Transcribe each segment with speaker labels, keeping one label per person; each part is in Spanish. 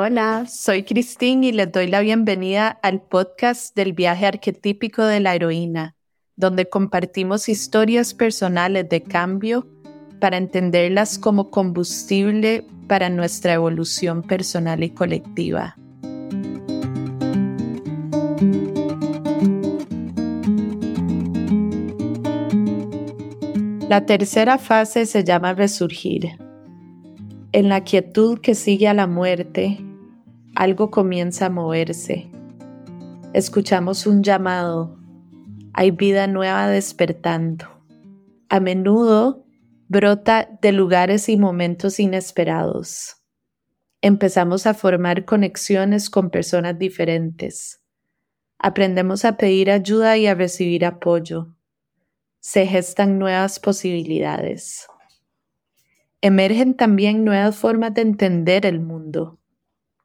Speaker 1: Hola, soy Cristín y les doy la bienvenida al podcast del viaje arquetípico de la heroína, donde compartimos historias personales de cambio para entenderlas como combustible para nuestra evolución personal y colectiva. La tercera fase se llama resurgir. En la quietud que sigue a la muerte, algo comienza a moverse. Escuchamos un llamado. Hay vida nueva despertando. A menudo brota de lugares y momentos inesperados. Empezamos a formar conexiones con personas diferentes. Aprendemos a pedir ayuda y a recibir apoyo. Se gestan nuevas posibilidades. Emergen también nuevas formas de entender el mundo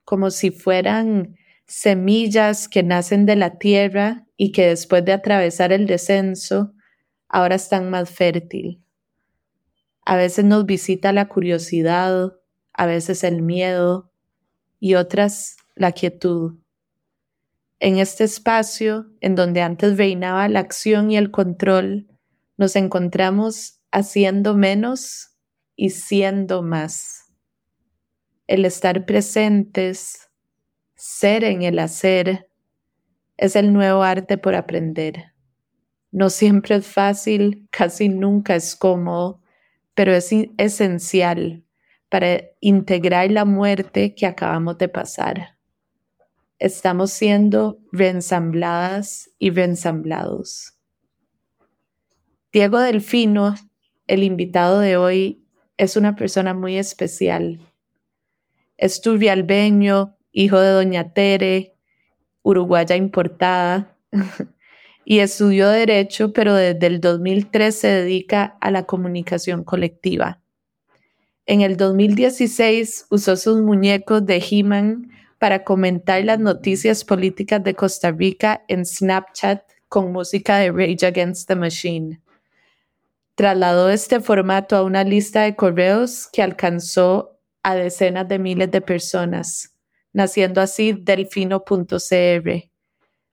Speaker 1: como si fueran semillas que nacen de la tierra y que después de atravesar el descenso, ahora están más fértil. A veces nos visita la curiosidad, a veces el miedo y otras la quietud. En este espacio, en donde antes reinaba la acción y el control, nos encontramos haciendo menos y siendo más el estar presentes, ser en el hacer, es el nuevo arte por aprender. No siempre es fácil, casi nunca es cómodo, pero es esencial para integrar la muerte que acabamos de pasar. Estamos siendo reensambladas y reensamblados. Diego Delfino, el invitado de hoy, es una persona muy especial es turbialbeño, hijo de doña Tere, uruguaya importada, y estudió Derecho, pero desde el 2003 se dedica a la comunicación colectiva. En el 2016 usó sus muñecos de He-Man para comentar las noticias políticas de Costa Rica en Snapchat con música de Rage Against the Machine. Trasladó este formato a una lista de correos que alcanzó a decenas de miles de personas, naciendo así delfino.cr,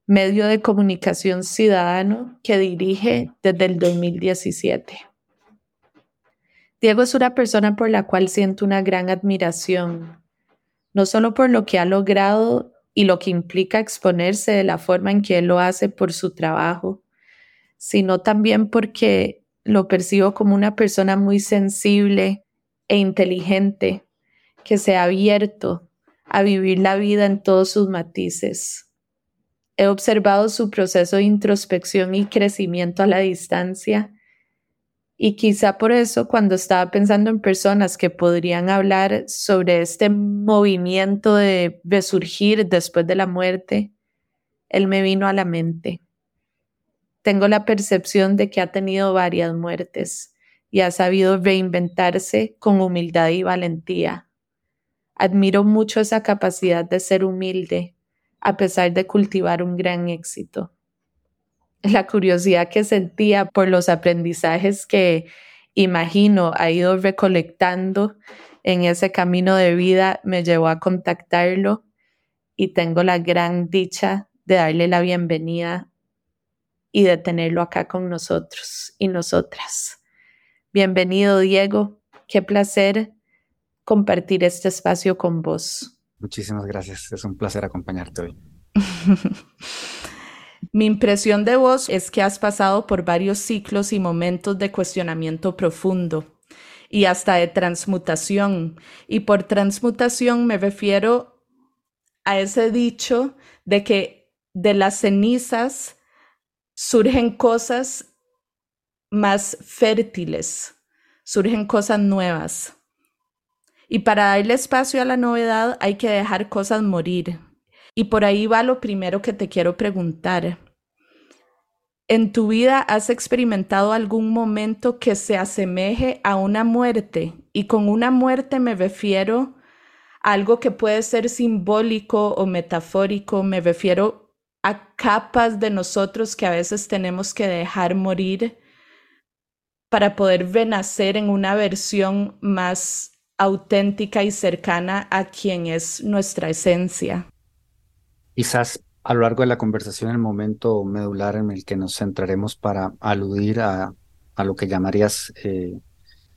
Speaker 1: medio de comunicación ciudadano que dirige desde el 2017. Diego es una persona por la cual siento una gran admiración, no solo por lo que ha logrado y lo que implica exponerse de la forma en que él lo hace por su trabajo, sino también porque lo percibo como una persona muy sensible e inteligente que se ha abierto a vivir la vida en todos sus matices. He observado su proceso de introspección y crecimiento a la distancia y quizá por eso cuando estaba pensando en personas que podrían hablar sobre este movimiento de resurgir después de la muerte, él me vino a la mente. Tengo la percepción de que ha tenido varias muertes y ha sabido reinventarse con humildad y valentía Admiro mucho esa capacidad de ser humilde a pesar de cultivar un gran éxito. La curiosidad que sentía por los aprendizajes que imagino ha ido recolectando en ese camino de vida me llevó a contactarlo y tengo la gran dicha de darle la bienvenida y de tenerlo acá con nosotros y nosotras. Bienvenido, Diego. Qué placer compartir este espacio con vos.
Speaker 2: Muchísimas gracias, es un placer acompañarte hoy.
Speaker 1: Mi impresión de vos es que has pasado por varios ciclos y momentos de cuestionamiento profundo y hasta de transmutación. Y por transmutación me refiero a ese dicho de que de las cenizas surgen cosas más fértiles, surgen cosas nuevas. Y para darle espacio a la novedad hay que dejar cosas morir. Y por ahí va lo primero que te quiero preguntar. ¿En tu vida has experimentado algún momento que se asemeje a una muerte? Y con una muerte me refiero a algo que puede ser simbólico o metafórico, me refiero a capas de nosotros que a veces tenemos que dejar morir para poder renacer en una versión más auténtica y cercana a quien es nuestra esencia.
Speaker 2: Quizás a lo largo de la conversación el momento medular en el que nos centraremos para aludir a, a lo que llamarías eh,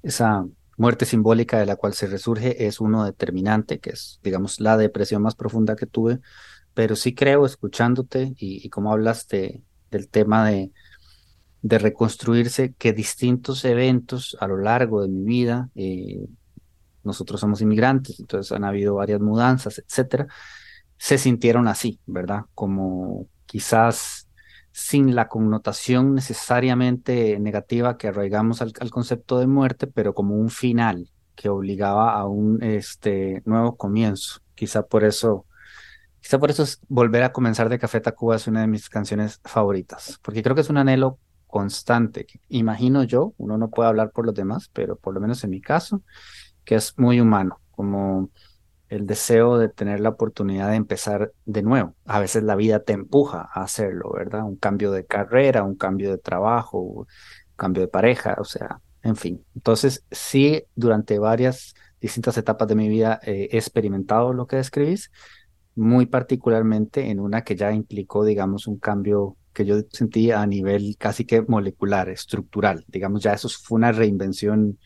Speaker 2: esa muerte simbólica de la cual se resurge es uno determinante, que es, digamos, la depresión más profunda que tuve, pero sí creo, escuchándote y, como hablas del tema de, de reconstruirse, que distintos eventos a lo largo de mi vida, eh, nosotros somos inmigrantes, entonces han habido varias mudanzas, etcétera, se sintieron así, ¿verdad? Como quizás sin la connotación necesariamente negativa que arraigamos al, concepto de muerte, pero como un final que obligaba a un este, nuevo comienzo. Quizá por eso, quizá por eso es volver a comenzar de Café Tacuba es una de mis canciones favoritas, porque creo que es un anhelo constante. Imagino yo, uno no puede hablar por los demás, pero por lo menos en mi caso, que es muy humano, como el deseo de tener la oportunidad de empezar de nuevo. A veces la vida te empuja a hacerlo, ¿verdad? Un cambio de carrera, un cambio de trabajo, un cambio de pareja, o sea, en fin. Entonces, sí, durante varias distintas etapas de mi vida he experimentado lo que describís, muy particularmente en una que ya implicó, digamos, un cambio que yo sentí a nivel casi que molecular, estructural. Digamos, ya eso fue una reinvención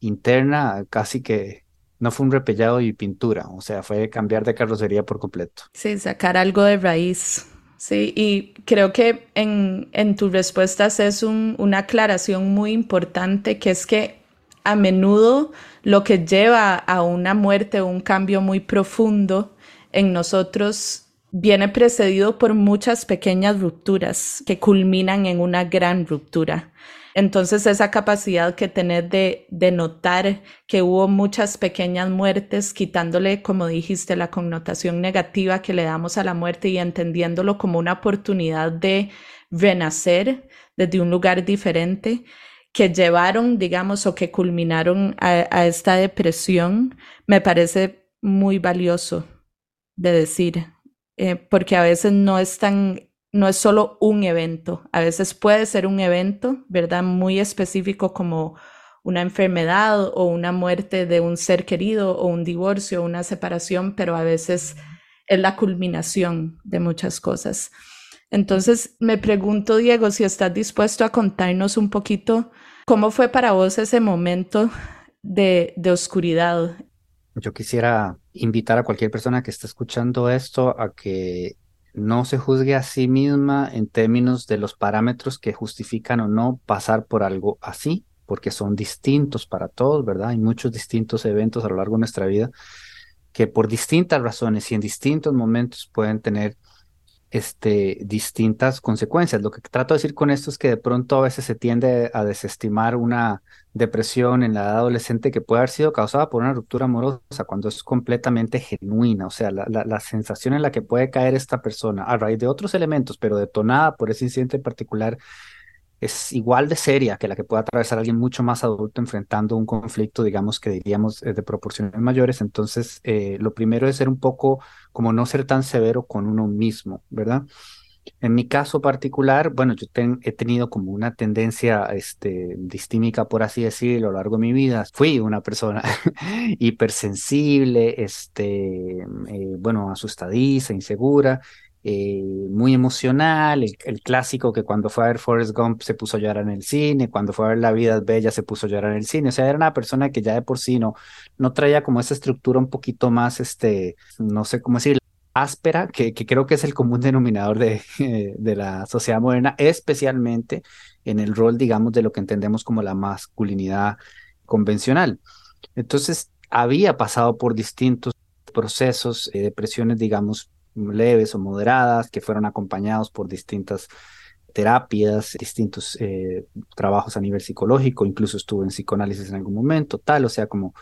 Speaker 2: interna, casi que no fue un repellado y pintura, o sea, fue cambiar de carrocería por completo.
Speaker 1: Sí, sacar algo de raíz. Sí, y creo que en, en tus respuestas es una aclaración muy importante, que es que a menudo lo que lleva a una muerte o un cambio muy profundo en nosotros viene precedido por muchas pequeñas rupturas que culminan en una gran ruptura. Entonces esa capacidad que tenés de, notar que hubo muchas pequeñas muertes, quitándole, como dijiste, la connotación negativa que le damos a la muerte y entendiéndolo como una oportunidad de renacer desde un lugar diferente, que llevaron, digamos, o que culminaron a, esta depresión, me parece muy valioso de decir, eh, porque a veces no es tan no es solo un evento, a veces puede ser un evento, ¿verdad? Muy específico como una enfermedad o una muerte de un ser querido o un divorcio o una separación, pero a veces es la culminación de muchas cosas. Entonces, me pregunto, Diego, si estás dispuesto a contarnos un poquito cómo fue para vos ese momento de, de oscuridad.
Speaker 2: Yo quisiera invitar a cualquier persona que esté escuchando esto a que no se juzgue a sí misma en términos de los parámetros que justifican o no pasar por algo así, porque son distintos para todos, ¿verdad? Hay muchos distintos eventos a lo largo de nuestra vida que por distintas razones y en distintos momentos pueden tener este, distintas consecuencias. Lo que trato de decir con esto es que de pronto a veces se tiende a desestimar una depresión en la edad adolescente que puede haber sido causada por una ruptura amorosa cuando es completamente genuina, o sea, la, la, sensación en la que puede caer esta persona a raíz de otros elementos, pero detonada por ese incidente en particular, es igual de seria que la que puede atravesar alguien mucho más adulto enfrentando un conflicto, digamos que diríamos de proporciones mayores. Entonces, eh, lo primero es ser un poco como no ser tan severo con uno mismo, ¿verdad? En mi caso particular, bueno, yo he tenido como una tendencia este, distímica, por así decirlo, a lo largo de mi vida. Fui una persona hipersensible, este, eh, bueno, asustadiza, insegura, eh, muy emocional, el, clásico que cuando fue a ver Forrest Gump se puso a llorar en el cine, cuando fue a ver La vida es bella se puso a llorar en el cine, o sea, era una persona que ya de por sí no, no traía como esa estructura un poquito más, este, no sé cómo decir, áspera, que, que creo que es el común denominador de, de la sociedad moderna, especialmente en el rol, digamos, de lo que entendemos como la masculinidad convencional. Entonces, había pasado por distintos procesos, eh, depresiones, digamos, leves o moderadas, que fueron acompañados por distintas terapias, distintos eh, trabajos a nivel psicológico, incluso estuve en psicoanálisis en algún momento, tal, o sea, como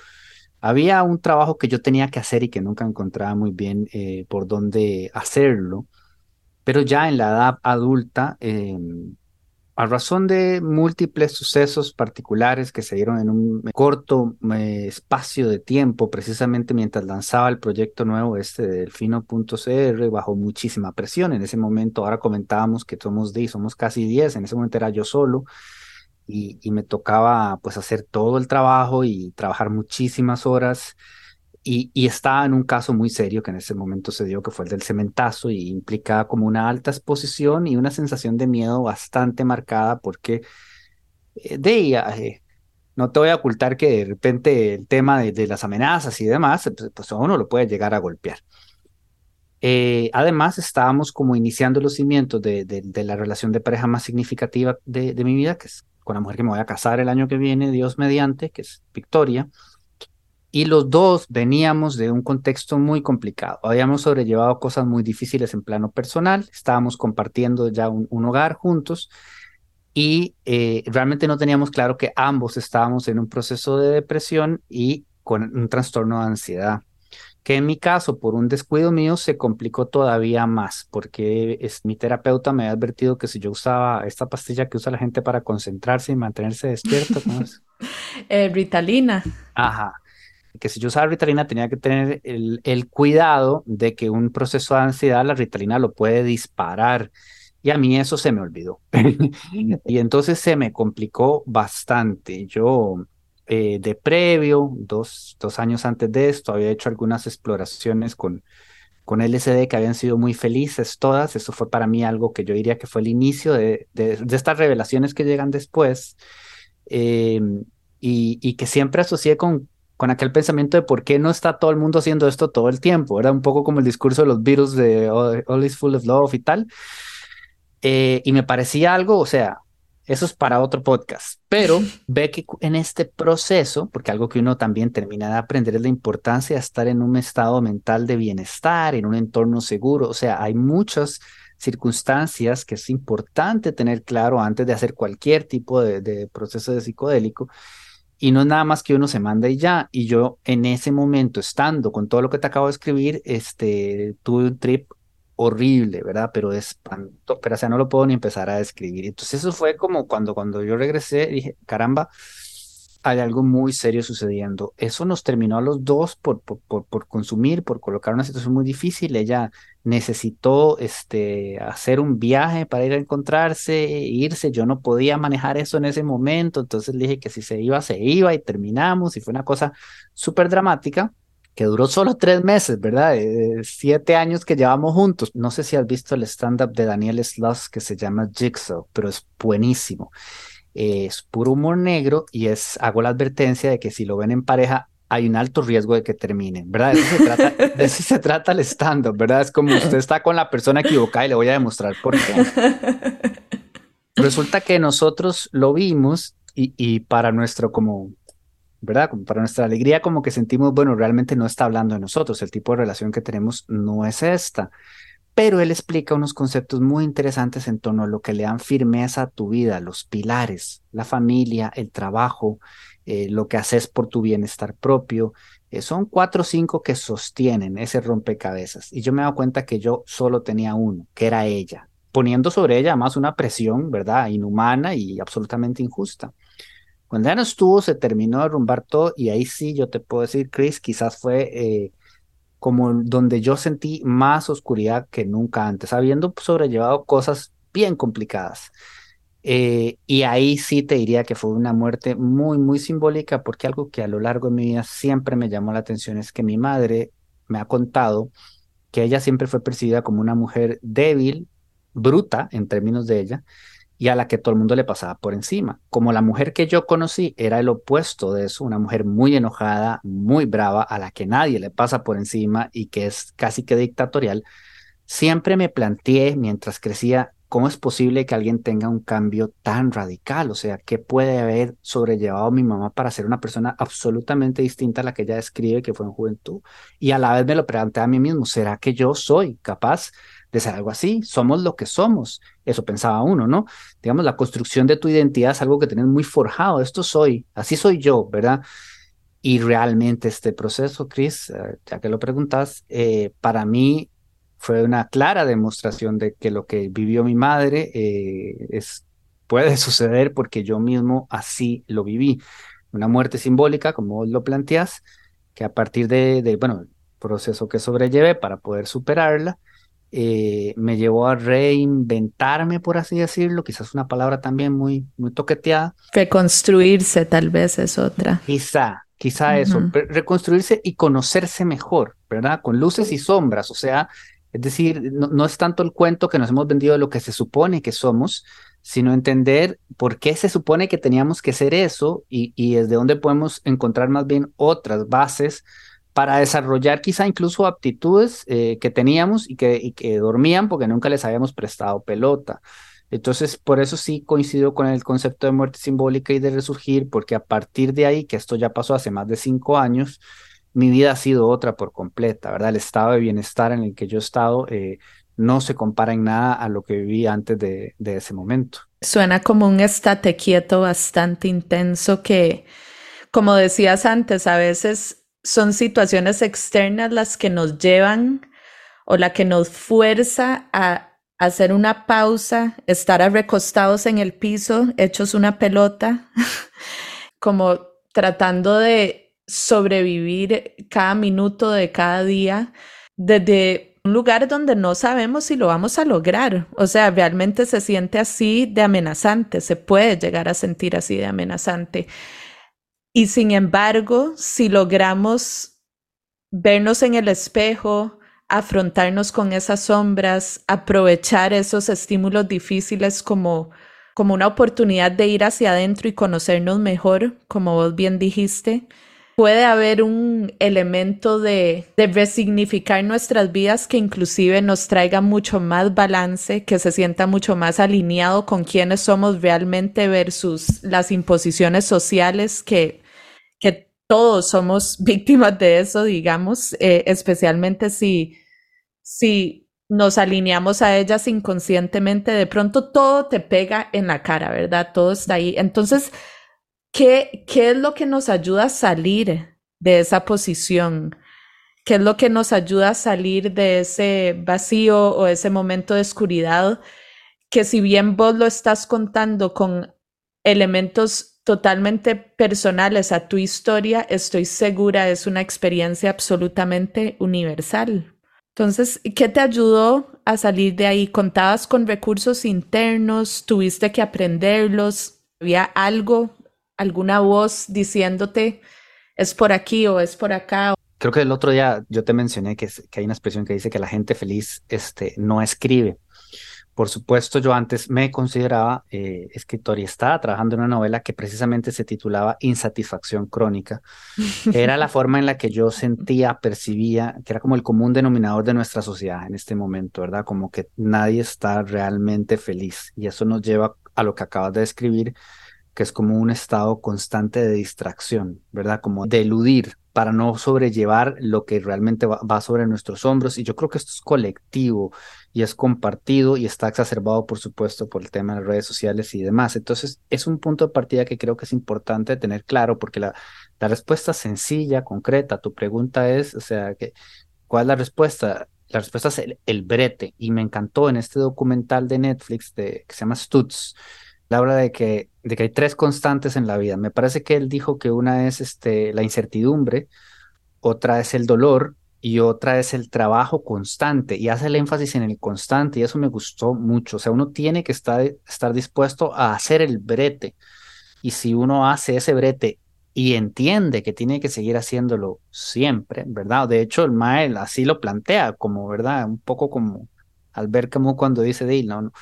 Speaker 2: había un trabajo que yo tenía que hacer y que nunca encontraba muy bien eh, por dónde hacerlo, pero ya en la edad adulta, em, a razón de múltiples sucesos particulares que se dieron en un corto eh, espacio de tiempo, precisamente mientras lanzaba el proyecto nuevo este de Delfino.cr, bajo muchísima presión. En ese momento, ahora comentábamos que somos 10, somos casi 10, en ese momento era yo solo. y, y, me tocaba pues hacer todo el trabajo y trabajar muchísimas horas y, y, estaba en un caso muy serio que en ese momento se dio, que fue el del cementazo y implicaba como una alta exposición y una sensación de miedo bastante marcada porque eh, de eh, no te voy a ocultar que de repente el tema de, las amenazas y demás, pues, pues, a uno lo puede llegar a golpear. Eh, además, estábamos como iniciando los cimientos de, de, la relación de pareja más significativa de mi vida, que es con la mujer que me voy a casar el año que viene, Dios mediante, que es Victoria y los dos veníamos de un contexto muy complicado. Habíamos sobrellevado cosas muy difíciles en plano personal, estábamos compartiendo ya un, hogar juntos y eh, realmente no teníamos claro que ambos estábamos en un proceso de depresión y con un trastorno de ansiedad que en mi caso, por un descuido mío, se complicó todavía más, porque es, mi terapeuta me ha advertido que si yo usaba esta pastilla que usa la gente para concentrarse y mantenerse despierto, ¿cómo es?
Speaker 1: Eh, Ritalina.
Speaker 2: Ajá que si yo usaba Ritalina tenía que tener el, el, cuidado de que un proceso de ansiedad, la Ritalina lo puede disparar. Y a mí eso se me olvidó. y entonces se me complicó bastante. Yo, eh, de previo, dos, dos años antes de esto, había hecho algunas exploraciones con, con LSD que habían sido muy felices todas. Eso fue para mí algo que yo diría que fue el inicio de, de, estas revelaciones que llegan después. Eh, y, y, que siempre asocié con, con aquel pensamiento de por qué no está todo el mundo haciendo esto todo el tiempo. Era un poco como el discurso de los virus de All, is full of love y tal. Eh, y me parecía algo, o sea, eso es para otro podcast, pero ve que en este proceso, porque algo que uno también termina de aprender es la importancia de estar en un estado mental de bienestar, en un entorno seguro, o sea, hay muchas circunstancias que es importante tener claro antes de hacer cualquier tipo de, de proceso de psicodélico y no es nada más que uno se manda y ya. Y yo en ese momento, estando con todo lo que te acabo de escribir, este, tuve un trip horrible, ¿verdad? Pero espanto, pero o sea, no lo puedo ni empezar a describir. Entonces eso fue como cuando, cuando yo regresé, dije, caramba, hay algo muy serio sucediendo. Eso nos terminó a los dos por, por, por, consumir, por colocar una situación muy difícil. Ella necesitó este, hacer un viaje para ir a encontrarse, irse. Yo no podía manejar eso en ese momento, entonces le dije que si se iba, se iba y terminamos. Y fue una cosa súper dramática que duró solo tres meses, ¿verdad? siete años que llevamos juntos. No sé si has visto el stand-up de Daniel Sloss que se llama Jigsaw, pero es buenísimo es puro humor negro y es, hago la advertencia de que si lo ven en pareja, hay un alto riesgo de que terminen, ¿verdad? De eso se trata, de eso se trata el stand-up, ¿verdad? Es como usted está con la persona equivocada y le voy a demostrar por qué. Resulta que nosotros lo vimos y, y para nuestro como, ¿verdad? Como para nuestra alegría como que sentimos, bueno, realmente no está hablando de nosotros, el tipo de relación que tenemos no es esta pero él explica unos conceptos muy interesantes en torno a lo que le dan firmeza a tu vida, los pilares, la familia, el trabajo, eh, lo que haces por tu bienestar propio. Eh, son cuatro o cinco que sostienen ese rompecabezas. Y yo me he dado cuenta que yo solo tenía uno, que era ella, poniendo sobre ella más una presión, ¿verdad? Inhumana y absolutamente injusta. Cuando ya no estuvo, se terminó de derrumbar todo y ahí sí yo te puedo decir, Chris, quizás fue eh, como donde yo sentí más oscuridad que nunca antes, habiendo sobrellevado cosas bien complicadas. Eh, y ahí sí te diría que fue una muerte muy, muy simbólica, porque algo que a lo largo de mi vida siempre me llamó la atención es que mi madre me ha contado que ella siempre fue percibida como una mujer débil, bruta en términos de ella, y a la que todo el mundo le pasaba por encima. Como la mujer que yo conocí era el opuesto de eso, una mujer muy enojada, muy brava, a la que nadie le pasa por encima y que es casi que dictatorial, siempre me planteé mientras crecía cómo es posible que alguien tenga un cambio tan radical, o sea, qué puede haber sobrellevado mi mamá para ser una persona absolutamente distinta a la que ella describe que fue en juventud. Y a la vez me lo pregunté a mí mismo, ¿será que yo soy capaz de ser algo así, somos lo que somos. Eso pensaba uno, ¿no? Digamos, la construcción de tu identidad es algo que tenés muy forjado. Esto soy, así soy yo, ¿verdad? Y realmente este proceso, Chris, eh, ya que lo preguntas, eh, para mí fue una clara demostración de que lo que vivió mi madre eh, es, puede suceder porque yo mismo así lo viví. Una muerte simbólica, como vos lo planteás, que a partir de, de bueno, proceso que sobrellevé para poder superarla, eh, me llevó a reinventarme, por así decirlo, quizás una palabra también muy, muy toqueteada.
Speaker 1: Reconstruirse tal vez es otra.
Speaker 2: Quizá, quizá eso, reconstruirse y conocerse mejor, ¿verdad? Con luces y sombras, o sea, es decir, no, es tanto el cuento que nos hemos vendido de lo que se supone que somos, sino entender por qué se supone que teníamos que ser eso y, y desde dónde podemos encontrar más bien otras bases para desarrollar quizá incluso aptitudes eh, que teníamos y que, dormían porque nunca les habíamos prestado pelota. Entonces, por eso sí coincido con el concepto de muerte simbólica y de resurgir, porque a partir de ahí, que esto ya pasó hace más de cinco años, mi vida ha sido otra por completa, ¿verdad? El estado de bienestar en el que yo he estado eh, no se compara en nada a lo que viví antes de, de ese momento.
Speaker 1: Suena como un estate quieto bastante intenso que, como decías antes, a veces son situaciones externas las que nos llevan o la que nos fuerza a hacer una pausa, estar recostados en el piso, hechos una pelota, como tratando de sobrevivir cada minuto de cada día desde un lugar donde no sabemos si lo vamos a lograr. O sea, realmente se siente así de amenazante, se puede llegar a sentir así de amenazante. Y sin embargo, si logramos vernos en el espejo, afrontarnos con esas sombras, aprovechar esos estímulos difíciles como, como una oportunidad de ir hacia adentro y conocernos mejor, como vos bien dijiste, puede haber un elemento de, de, resignificar nuestras vidas que inclusive nos traiga mucho más balance, que se sienta mucho más alineado con quienes somos realmente versus las imposiciones sociales que, todos somos víctimas de eso, digamos, eh, especialmente si, si nos alineamos a ellas inconscientemente, de pronto todo te pega en la cara, ¿verdad? Todo está ahí. Entonces, ¿Qué, ¿Qué es lo que nos ayuda a salir de esa posición? ¿Qué es lo que nos ayuda a salir de ese vacío o ese momento de oscuridad? Que si bien vos lo estás contando con elementos totalmente personales a tu historia, estoy segura es una experiencia absolutamente universal. Entonces, ¿qué te ayudó a salir de ahí? ¿Contabas con recursos internos? ¿Tuviste que aprenderlos? ¿Había algo alguna voz diciéndote es por aquí o es por acá.
Speaker 2: Creo que el otro día yo te mencioné que, hay una expresión que dice que la gente feliz este, no escribe. Por supuesto, yo antes me consideraba eh, escritor y estaba trabajando en una novela que precisamente se titulaba Insatisfacción Crónica. Era la forma en la que yo sentía, percibía, que era como el común denominador de nuestra sociedad en este momento, ¿verdad? Como que nadie está realmente feliz. Y eso nos lleva a lo que acabas de describir, que es como un estado constante de distracción, ¿verdad? Como de eludir para no sobrellevar lo que realmente va, sobre nuestros hombros. Y yo creo que esto es colectivo y es compartido y está exacerbado, por supuesto, por el tema de las redes sociales y demás. Entonces, es un punto de partida que creo que es importante tener claro, porque la, la respuesta sencilla, concreta, tu pregunta es, o sea, que, ¿cuál es la respuesta? La respuesta es el, brete. Y me encantó en este documental de Netflix de, que se llama Stutz habla de que, de que hay tres constantes en la vida. Me parece que él dijo que una es este, la incertidumbre, otra es el dolor y otra es el trabajo constante y hace el énfasis en el constante y eso me gustó mucho. O sea, uno tiene que estar, estar dispuesto a hacer el brete y si uno hace ese brete y entiende que tiene que seguir haciéndolo siempre, ¿verdad? De hecho, el Mael así lo plantea como, ¿verdad? Un poco como al ver como cuando dice Dale, ¿no?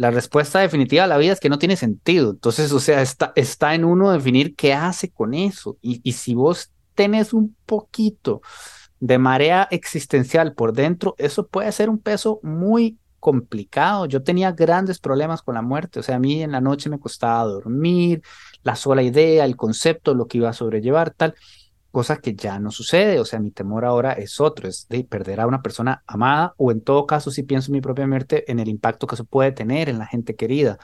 Speaker 2: la respuesta definitiva a la vida es que no tiene sentido. Entonces, o sea, está, está en uno definir qué hace con eso. Y, y si vos tenés un poquito de marea existencial por dentro, eso puede ser un peso muy complicado. Yo tenía grandes problemas con la muerte, o sea, a mí en la noche me costaba dormir, la sola idea, el concepto, lo que iba a sobrellevar, tal cosa que ya no sucede. O sea, mi temor ahora es otro, es de perder a una persona amada o en todo caso, si pienso en mi propia muerte, en el impacto que eso puede tener en la gente querida,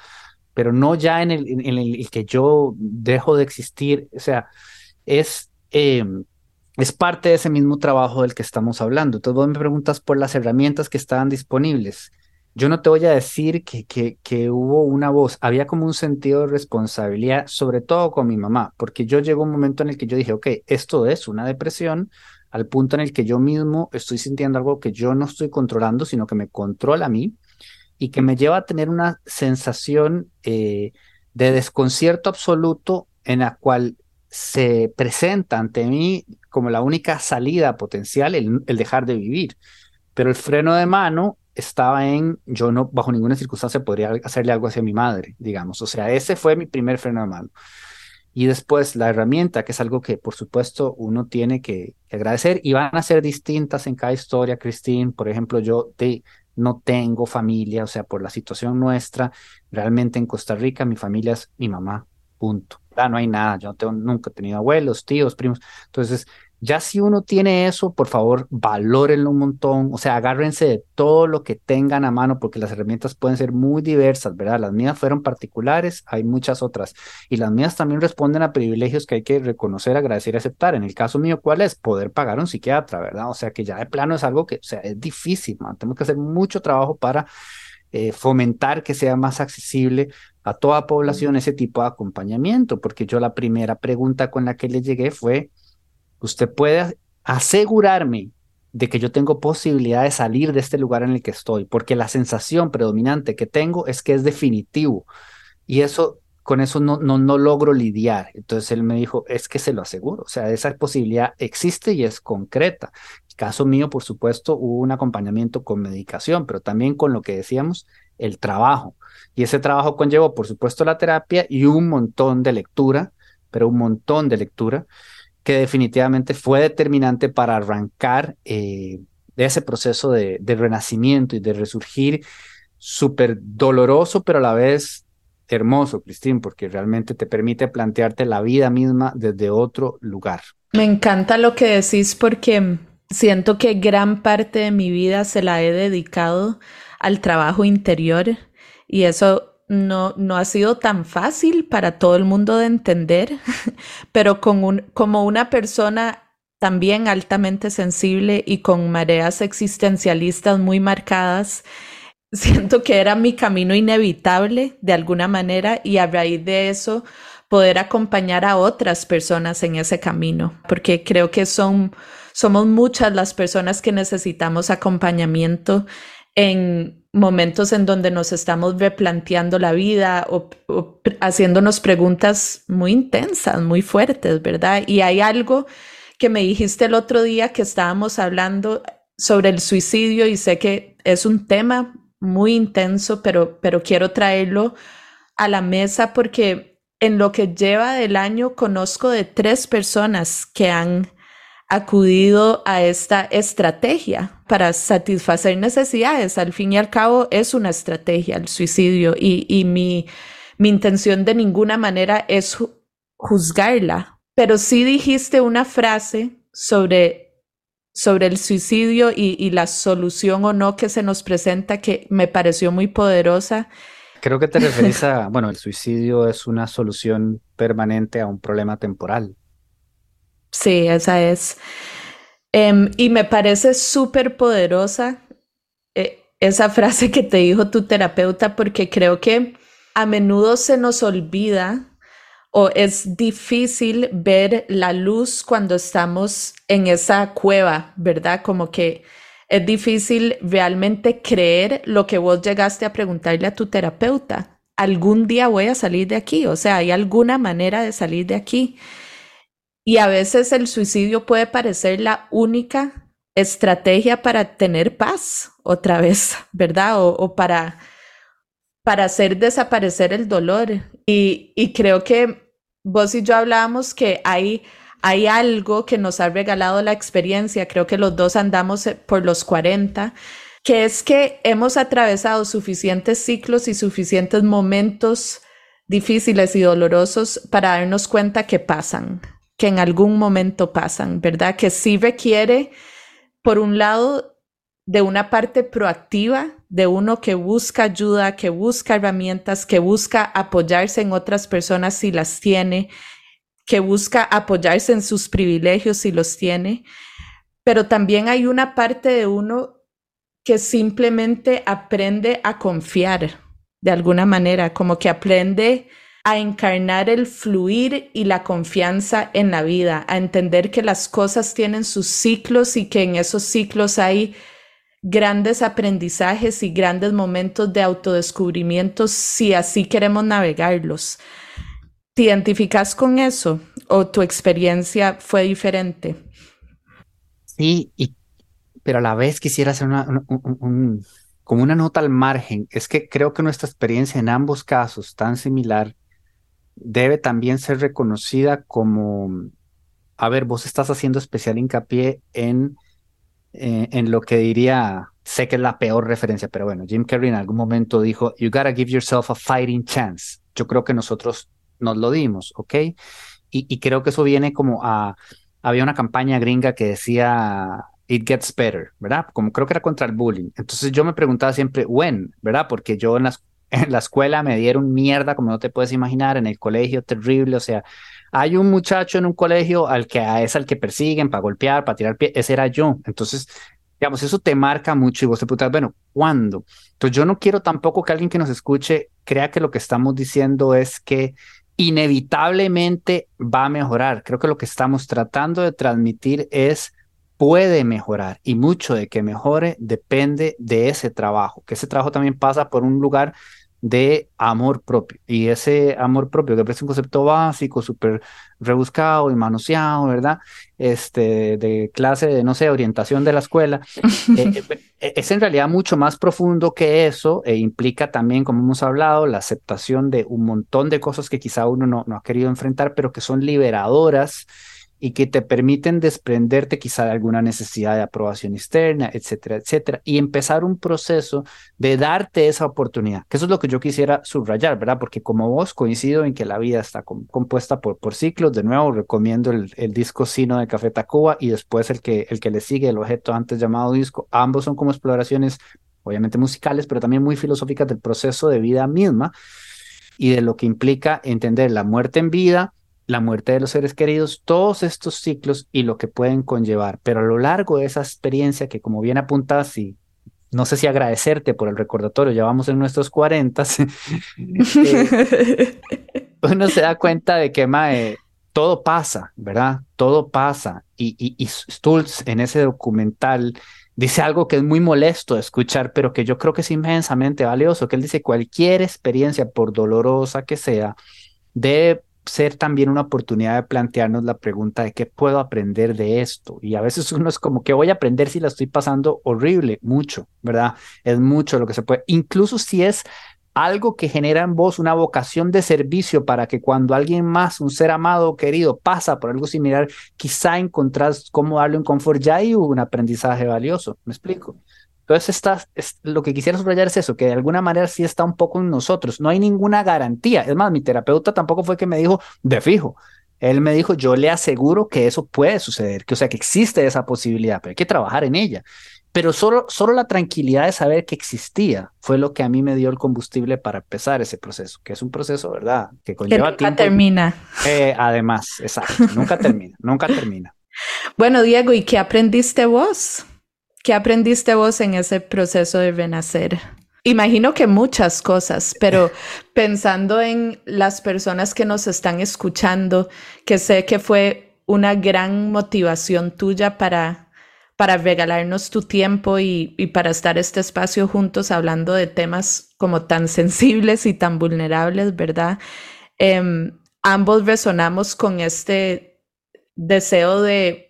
Speaker 2: pero no ya en el, en el que yo dejo de existir. O sea, es... Em, es parte de ese mismo trabajo del que estamos hablando. Entonces vos me preguntas por las herramientas que estaban disponibles yo no te voy a decir que, que, hubo una voz, había como un sentido de responsabilidad, sobre todo con mi mamá, porque yo llegó un momento en el que yo dije, ok, esto es una depresión, al punto en el que yo mismo estoy sintiendo algo que yo no estoy controlando, sino que me controla a mí y que me lleva a tener una sensación eh, de desconcierto absoluto en la cual se presenta ante mí como la única salida potencial el, dejar de vivir. Pero el freno de mano estaba en yo no bajo ninguna circunstancia podría hacerle algo hacia mi madre, digamos. O sea, ese fue mi primer freno de mano. Y después la herramienta, que es algo que por supuesto uno tiene que, agradecer y van a ser distintas en cada historia, Cristín. Por ejemplo, yo te, no tengo familia, o sea, por la situación nuestra, realmente en Costa Rica mi familia es mi mamá, punto. Ya no hay nada, yo no tengo, nunca he tenido abuelos, tíos, primos. Entonces, ya si uno tiene eso, por favor, valórenlo un montón, o sea, agárrense de todo lo que tengan a mano, porque las herramientas pueden ser muy diversas, ¿verdad? Las mías fueron particulares, hay muchas otras, y las mías también responden a privilegios que hay que reconocer, agradecer y aceptar. En el caso mío, ¿cuál es? Poder pagar un psiquiatra, ¿verdad? O sea, que ya de plano es algo que, o sea, es difícil, man. tenemos que hacer mucho trabajo para eh, fomentar que sea más accesible a toda población ese tipo de acompañamiento, porque yo la primera pregunta con la que le llegué fue, usted puede asegurarme de que yo tengo posibilidad de salir de este lugar en el que estoy, porque la sensación predominante que tengo es que es definitivo y eso con eso no, no, no logro lidiar. Entonces él me dijo, es que se lo aseguro, o sea, esa posibilidad existe y es concreta. Caso mío, por supuesto, hubo un acompañamiento con medicación, pero también con lo que decíamos, el trabajo. Y ese trabajo conllevó, por supuesto, la terapia y un montón de lectura, pero un montón de lectura que definitivamente fue determinante para arrancar eh, ese proceso de, renacimiento y de resurgir súper doloroso, pero a la vez hermoso, Cristín, porque realmente te permite plantearte la vida misma desde otro lugar.
Speaker 1: Me encanta lo que decís porque siento que gran parte de mi vida se la he dedicado al trabajo interior y eso no, no ha sido tan fácil para todo el mundo de entender, pero con un, como una persona también altamente sensible y con mareas existencialistas muy marcadas, siento que era mi camino inevitable de alguna manera y a raíz de eso poder acompañar a otras personas en ese camino, porque creo que son, somos muchas las personas que necesitamos acompañamiento en momentos en donde nos estamos replanteando la vida o, haciéndonos preguntas muy intensas, muy fuertes, ¿verdad? Y hay algo que me dijiste el otro día que estábamos hablando sobre el suicidio y sé que es un tema muy intenso, pero, pero quiero traerlo a la mesa porque en lo que lleva del año conozco de tres personas que han acudido a esta estrategia para satisfacer necesidades. Al fin y al cabo es una estrategia el suicidio y, mi, mi intención de ninguna manera es juzgarla. Pero sí dijiste una frase sobre, sobre el suicidio y, y la solución o no que se nos presenta que me pareció muy poderosa.
Speaker 2: Creo que te referís a, bueno, el suicidio es una solución permanente a un problema temporal.
Speaker 1: Sí, esa es. Em, y me parece súper poderosa eh, esa frase que te dijo tu terapeuta, porque creo que a menudo se nos olvida o es difícil ver la luz cuando estamos en esa cueva, ¿verdad? Como que es difícil realmente creer lo que vos llegaste a preguntarle a tu terapeuta. Algún día voy a salir de aquí, o sea, hay alguna manera de salir de aquí. Y a veces el suicidio puede parecer la única estrategia para tener paz otra vez, ¿verdad? O, para, para hacer desaparecer el dolor. Y, y, creo que vos y yo hablábamos que hay, hay algo que nos ha regalado la experiencia, creo que los dos andamos por los 40, que es que hemos atravesado suficientes ciclos y suficientes momentos difíciles y dolorosos para darnos cuenta que pasan, que en algún momento pasan, ¿verdad? Que sí requiere, por un lado, de una parte proactiva, de uno que busca ayuda, que busca herramientas, que busca apoyarse en otras personas si las tiene, que busca apoyarse en sus privilegios si los tiene, pero también hay una parte de uno que simplemente aprende a confiar de alguna manera, como que aprende a encarnar el fluir y la confianza en la vida, a entender que las cosas tienen sus ciclos y que en esos ciclos hay grandes aprendizajes y grandes momentos de autodescubrimiento si así queremos navegarlos. ¿Te identificas con eso o tu experiencia fue diferente?
Speaker 2: Sí, y, pero a la vez quisiera hacer una, como una nota al margen. Es que creo que nuestra experiencia en ambos casos tan similar debe también ser reconocida como, a ver, vos estás haciendo especial hincapié en, eh, en lo que diría, sé que es la peor referencia, pero bueno, Jim Carrey en algún momento dijo, you gotta give yourself a fighting chance. Yo creo que nosotros nos lo dimos, ¿ok? Y, y creo que eso viene como a, había una campaña gringa que decía, it gets better, ¿verdad? Como creo que era contra el bullying. Entonces yo me preguntaba siempre, when, ¿verdad? Porque yo en las en la escuela me dieron mierda, como no te puedes imaginar, en el colegio terrible, o sea, hay un muchacho en un colegio al que es al que persiguen para golpear, para tirar pie, ese era yo. Entonces, digamos, eso te marca mucho y vos te preguntas, bueno, ¿cuándo? Entonces yo no quiero tampoco que alguien que nos escuche crea que lo que estamos diciendo es que inevitablemente va a mejorar. Creo que lo que estamos tratando de transmitir es puede mejorar y mucho de que mejore depende de ese trabajo, que ese trabajo también pasa por un lugar de amor propio. Y ese amor propio, que parece un concepto básico, súper rebuscado y manoseado, ¿verdad? Este, de clase de, no sé, orientación de la escuela, eh, eh, eh, es en realidad mucho más profundo que eso e implica también, como hemos hablado, la aceptación de un montón de cosas que quizá uno no, no ha querido enfrentar, pero que son liberadoras y que te permiten desprenderte quizá de alguna necesidad de aprobación externa, etcétera, etcétera, y empezar un proceso de darte esa oportunidad, que eso es lo que yo quisiera subrayar, ¿verdad? Porque como vos coincido en que la vida está compuesta por, por ciclos, de nuevo recomiendo el, el, disco Sino de Café Tacuba y después el que, el que le sigue, el objeto antes llamado disco, ambos son como exploraciones obviamente musicales, pero también muy filosóficas del proceso de vida misma y de lo que implica entender la muerte en vida, la muerte de los seres queridos, todos estos ciclos y lo que pueden conllevar. Pero a lo largo de esa experiencia que como bien apuntas y no sé si agradecerte por el recordatorio, ya vamos en nuestros 40, eh, uno se da cuenta de que mae, todo pasa, ¿verdad? Todo pasa. Y, y, Stultz en ese documental dice algo que es muy molesto de escuchar, pero que yo creo que es inmensamente valioso, que él dice cualquier experiencia, por dolorosa que sea, debe ser también una oportunidad de plantearnos la pregunta de qué puedo aprender de esto. Y a veces uno es como, ¿qué voy a aprender si la estoy pasando horrible? Mucho, ¿verdad? Es mucho lo que se puede, incluso si es algo que genera en vos una vocación de servicio para que cuando alguien más, un ser amado o querido, pasa por algo similar, quizá encontrás cómo darle un confort, ya hay un aprendizaje valioso. ¿Me explico? Entonces, es, lo que quisiera subrayar es eso, que de alguna manera sí está un poco en nosotros. No hay ninguna garantía. Es más, mi terapeuta tampoco fue que me dijo de fijo. Él me dijo, yo le aseguro que eso puede suceder, que o sea, que existe esa posibilidad, pero hay que trabajar en ella. Pero solo, solo la tranquilidad de saber que existía fue lo que a mí me dio el combustible para empezar ese proceso, que es un proceso, ¿verdad? Que conlleva
Speaker 1: nunca termina.
Speaker 2: Eh, además, exacto, nunca termina, nunca termina.
Speaker 1: Bueno, Diego, ¿y qué aprendiste vos? ¿Qué aprendiste vos en ese proceso de renacer? Imagino que muchas cosas, pero pensando en las personas que nos están escuchando, que sé que fue una gran motivación tuya para, para regalarnos tu tiempo y, y para estar este espacio juntos hablando de temas como tan sensibles y tan vulnerables, ¿verdad? Eh, ambos resonamos con este deseo de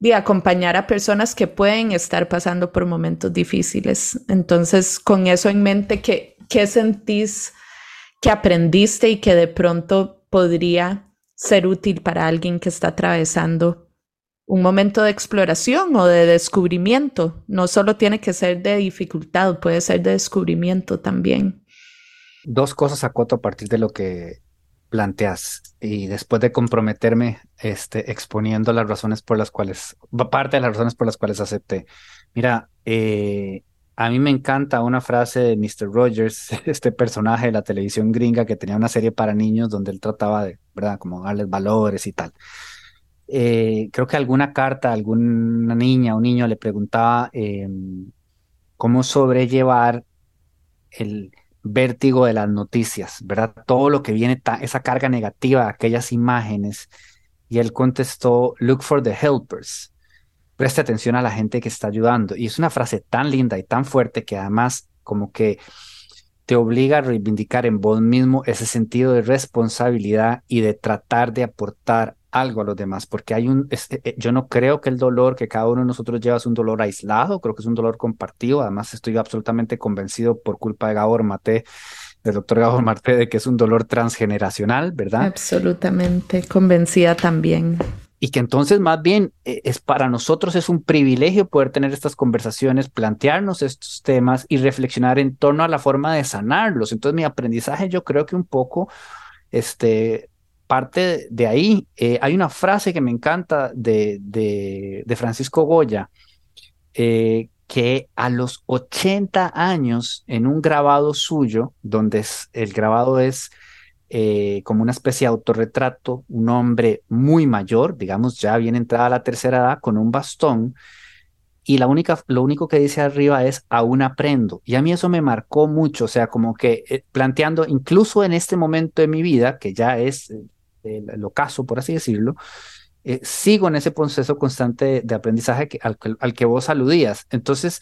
Speaker 1: de acompañar a personas que pueden estar pasando por momentos difíciles. Entonces, con eso en mente, ¿qué, qué sentís que aprendiste y que de pronto podría ser útil para alguien que está atravesando un momento de exploración o de descubrimiento? No solo tiene que ser de dificultad, puede ser de descubrimiento también.
Speaker 2: Dos cosas acoto a partir de lo que planteas y después de comprometerme este, exponiendo las razones por las cuales, parte de las razones por las cuales acepté. Mira, eh, a mí me encanta una frase de Mr. Rogers, este personaje de la televisión gringa que tenía una serie para niños donde él trataba de, ¿verdad?, como darles valores y tal. Eh, creo que alguna carta, alguna niña o niño le preguntaba em, cómo sobrellevar el vértigo de las noticias, ¿verdad? Todo lo que viene, esa carga negativa, aquellas imágenes. Y él contestó, look for the helpers. Preste atención a la gente que está ayudando. Y es una frase tan linda y tan fuerte que además como que te obliga a reivindicar en vos mismo ese sentido de responsabilidad y de tratar de aportar algo a los demás, porque hay un, este, yo no creo que el dolor que cada uno de nosotros lleva es un dolor aislado, creo que es un dolor compartido, además estoy absolutamente convencido por culpa de Gabor Mate, del doctor Gabor Mate, de que es un dolor transgeneracional, ¿verdad?
Speaker 1: Absolutamente, convencida también.
Speaker 2: Y que entonces más bien eh, es para nosotros es un privilegio poder tener estas conversaciones, plantearnos estos temas y reflexionar en torno a la forma de sanarlos. Entonces mi aprendizaje yo creo que un poco este, parte de ahí. Eh, hay una frase que me encanta de, de, Francisco Goya, eh, que a los 80 años, en un grabado suyo, donde el grabado es eh, como una especie de autorretrato, un hombre muy mayor, digamos ya bien entrada a la tercera edad, con un bastón, y la única, lo único que dice arriba es aún aprendo. Y a mí eso me marcó mucho, o sea, como que planteando, incluso en este momento de mi vida, que ya es el, ocaso, por así decirlo, eh, sigo en ese proceso constante de, aprendizaje que, al, que vos aludías. Entonces,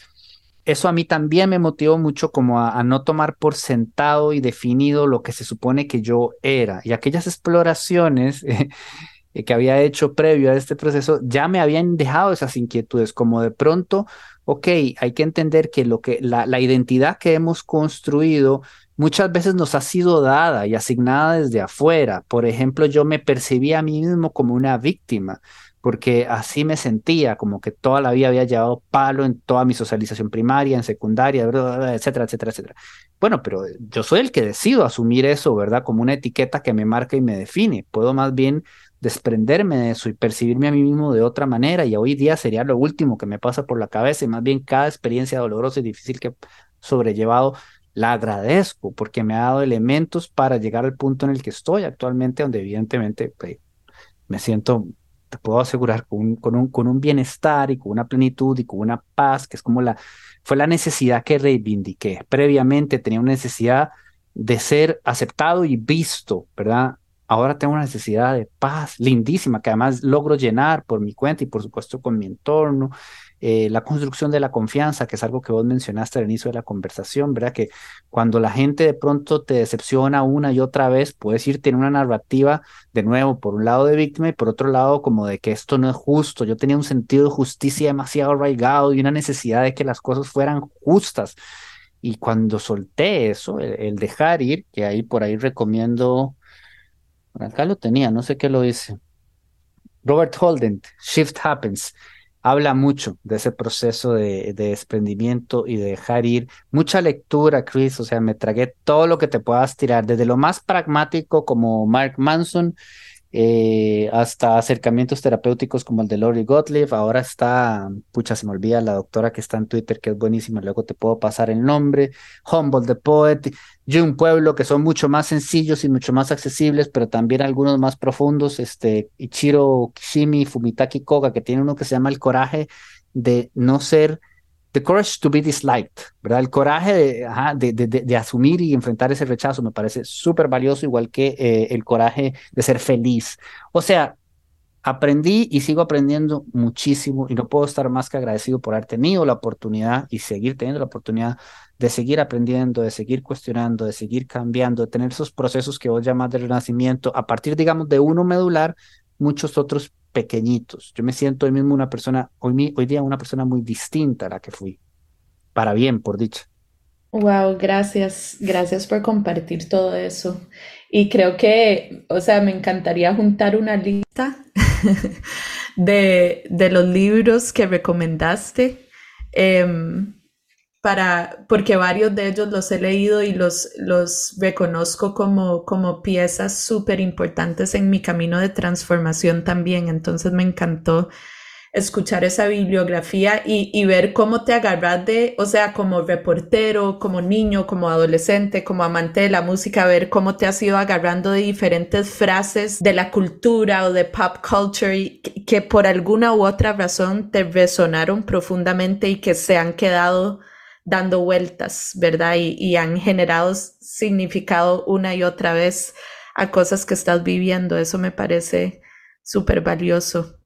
Speaker 2: eso a mí también me motivó mucho como a, no tomar por sentado y definido lo que se supone que yo era. Y aquellas exploraciones eh, que había hecho previo a este proceso ya me habían dejado esas inquietudes, como de pronto, ok, hay que entender que, lo que la, la identidad que hemos construido muchas veces nos ha sido dada y asignada desde afuera. Por ejemplo, yo me percibía a mí mismo como una víctima, porque así me sentía, como que toda la vida había llevado palo en toda mi socialización primaria, en secundaria, etcétera, etcétera, etcétera. Bueno, pero yo soy el que decido asumir eso, ¿verdad? Como una etiqueta que me marca y me define. Puedo más bien desprenderme de eso y percibirme a mí mismo de otra manera y hoy día sería lo último que me pasa por la cabeza y más bien cada experiencia dolorosa y difícil que he sobrellevado la agradezco porque me ha dado elementos para llegar al punto en el que estoy actualmente, donde evidentemente pues, me siento, te puedo asegurar, con un, con, un, con un bienestar y con una plenitud y con una paz, que es como la, fue la necesidad que reivindiqué. Previamente tenía una necesidad de ser aceptado y visto, ¿verdad? Ahora tengo una necesidad de paz lindísima que además logro llenar por mi cuenta y por supuesto con mi entorno eh, la construcción de la confianza, que es algo que vos mencionaste al inicio de la conversación, ¿verdad? Que cuando la gente de pronto te decepciona una y otra vez, puedes irte en una narrativa de nuevo, por un lado de víctima y por otro lado como de que esto no es justo. Yo tenía un sentido de justicia demasiado arraigado y una necesidad de que las cosas fueran justas. Y cuando solté eso, el, dejar ir, que ahí por ahí recomiendo, acá lo tenía, no sé qué lo hice. Robert Holden, Shift Happens habla mucho de ese proceso de, desprendimiento y de dejar ir. Mucha lectura, Chris, o sea, me tragué todo lo que te puedas tirar, desde lo más pragmático como Mark Manson eh, hasta acercamientos terapéuticos como el de Lori Gottlieb. Ahora está, pucha, se me olvida la doctora que está en Twitter, que es buenísima, luego te puedo pasar el nombre. Humboldt the Poet, un pueblo que son mucho más sencillos y mucho más accesibles, pero también algunos más profundos. Este, Ichiro Kishimi, Fumitaki Koga, que tiene uno que se llama El coraje de no ser The courage to be disliked, ¿verdad? El coraje de, de, de, asumir y enfrentar ese rechazo me parece súper valioso, igual que eh, el coraje de ser feliz. O sea, aprendí y sigo aprendiendo muchísimo y no puedo estar más que agradecido por haber tenido la oportunidad y seguir teniendo la oportunidad de seguir aprendiendo, de seguir cuestionando, de seguir cambiando, de tener esos procesos que vos llamas de renacimiento a partir, digamos, de uno medular, muchos otros pequeñitos. Yo me siento hoy mismo una persona, hoy, hoy día una persona muy distinta a la que fui. Para bien, por dicha.
Speaker 1: Wow, gracias, gracias por compartir todo eso. Y creo que, o sea, me encantaría juntar una lista de, de los libros que recomendaste. Em, porque varios de ellos los he leído y los, los reconozco como, como piezas súper importantes en mi camino de transformación también. Entonces me encantó escuchar esa bibliografía y, y, ver cómo te agarras de, o sea, como reportero, como niño, como adolescente, como amante de la música, ver cómo te has ido agarrando de diferentes frases de la cultura o de pop culture que por alguna u otra razón te resonaron profundamente y que se han quedado dando vueltas, ¿verdad? Y, han generado significado una y otra vez a cosas que estás viviendo. Eso me parece súper valioso.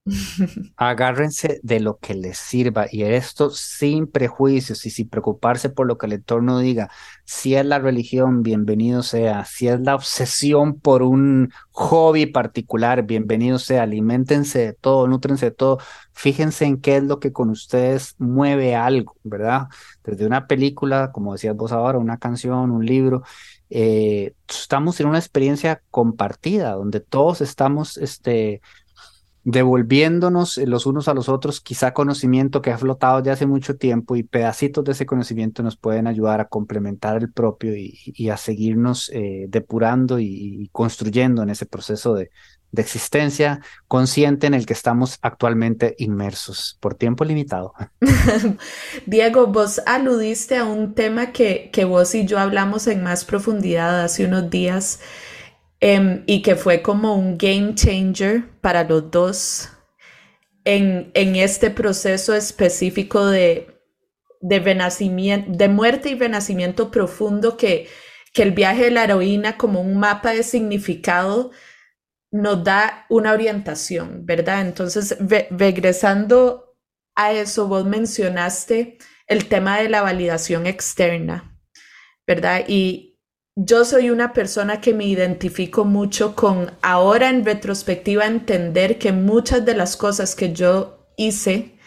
Speaker 2: Agárrense de lo que les sirva y esto sin prejuicios y sin preocuparse por lo que el entorno diga. Si es la religión, bienvenido sea. Si es la obsesión por un hobby particular, bienvenido sea. Aliméntense de todo, nutrense de todo. Fíjense en qué es lo que con ustedes mueve algo, ¿verdad? Desde una película, como decías vos ahora, una canción, un libro. Eh, estamos en una experiencia compartida donde todos estamos este, devolviéndonos los unos a los otros quizá conocimiento que ha flotado ya hace mucho tiempo y pedacitos de ese conocimiento nos pueden ayudar a complementar el propio y, a seguirnos eh, depurando y, construyendo en ese proceso de, de, existencia consciente en el que estamos actualmente inmersos por tiempo limitado.
Speaker 1: Diego, vos aludiste a un tema que, que vos y yo hablamos en más profundidad hace unos días Em, y que fue como un game changer para los dos en, en este proceso específico de, de, renacimiento, de muerte y renacimiento profundo que, que el viaje de la heroína como un mapa de significado nos da una orientación, ¿verdad? Entonces, regresando a eso, vos mencionaste el tema de la validación externa, ¿verdad? Y, yo soy una persona que me identifico mucho con ahora en retrospectiva entender que muchas de las cosas que yo hice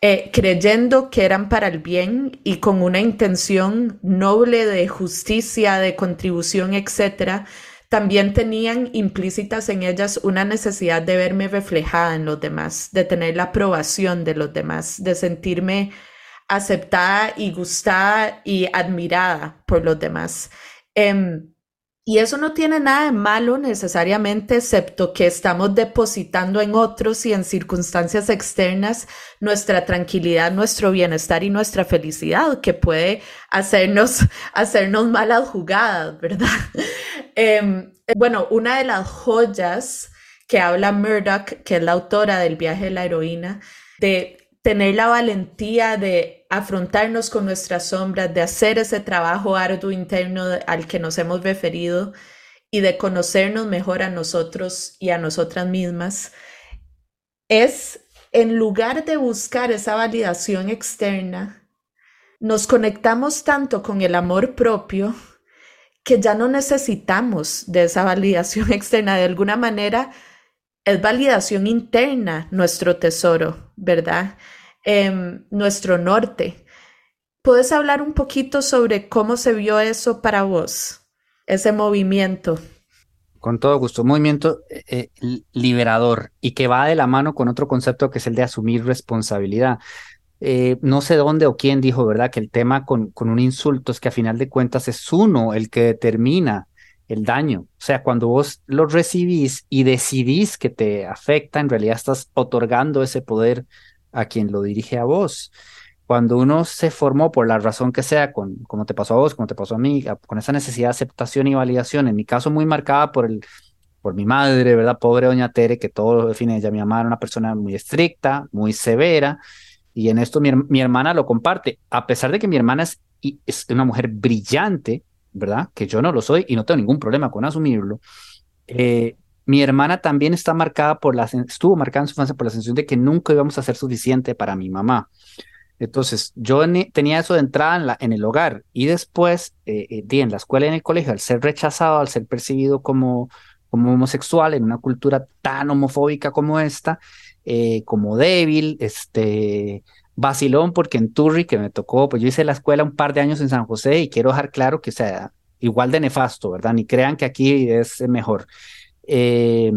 Speaker 1: eh, creyendo que eran para el bien y con una intención noble de justicia, de contribución, etcétera, también tenían implícitas en ellas una necesidad de verme reflejada en los demás, de tener la aprobación de los demás, de sentirme aceptada y gustada y admirada por los demás. Em, y eso no tiene nada de malo necesariamente, excepto que estamos depositando en otros y en circunstancias externas nuestra tranquilidad, nuestro bienestar y nuestra felicidad, que puede hacernos, hacernos malas jugadas, ¿verdad? Em, bueno, una de las joyas que habla Murdoch, que es la autora del viaje de la heroína, de tener la valentía de afrontarnos con nuestras sombras, de hacer ese trabajo arduo interno al que nos hemos referido y de conocernos mejor a nosotros y a nosotras mismas, es en lugar de buscar esa validación externa, nos conectamos tanto con el amor propio que ya no necesitamos de esa validación externa. De alguna manera, es validación interna nuestro tesoro, ¿verdad? Em, nuestro norte. ¿Puedes hablar un poquito sobre cómo se vio eso para vos, ese movimiento?
Speaker 2: Con todo gusto, movimiento eh, eh, liberador y que va de la mano con otro concepto que es el de asumir responsabilidad. Eh, no sé dónde o quién dijo, ¿verdad? Que el tema con, con un insulto es que a final de cuentas es uno el que determina el daño. O sea, cuando vos lo recibís y decidís que te afecta, en realidad estás otorgando ese poder a quien lo dirige a vos. Cuando uno se formó por la razón que sea, con, como te pasó a vos, como te pasó a mí, con esa necesidad de aceptación y validación, en mi caso muy marcada por el, por mi madre, ¿verdad? Pobre doña Tere, que todo lo define ella. Mi mamá era una persona muy estricta, muy severa, y en esto mi, mi hermana lo comparte, a pesar de que mi hermana es, es, una mujer brillante, ¿verdad? Que yo no lo soy y no tengo ningún problema con asumirlo. Eh, mi hermana también está marcada por la, estuvo marcada en su infancia por la sensación de que nunca íbamos a ser suficiente para mi mamá. Entonces, yo tenía eso de entrada en, el hogar y después, eh, eh, en la escuela y en el colegio, al ser rechazado, al ser percibido como, como homosexual en una cultura tan homofóbica como esta, eh, como débil, este, vacilón, porque en Turri, que me tocó, pues yo hice la escuela un par de años en San José y quiero dejar claro que, sea, igual de nefasto, ¿verdad? Ni crean que aquí es mejor. Eh,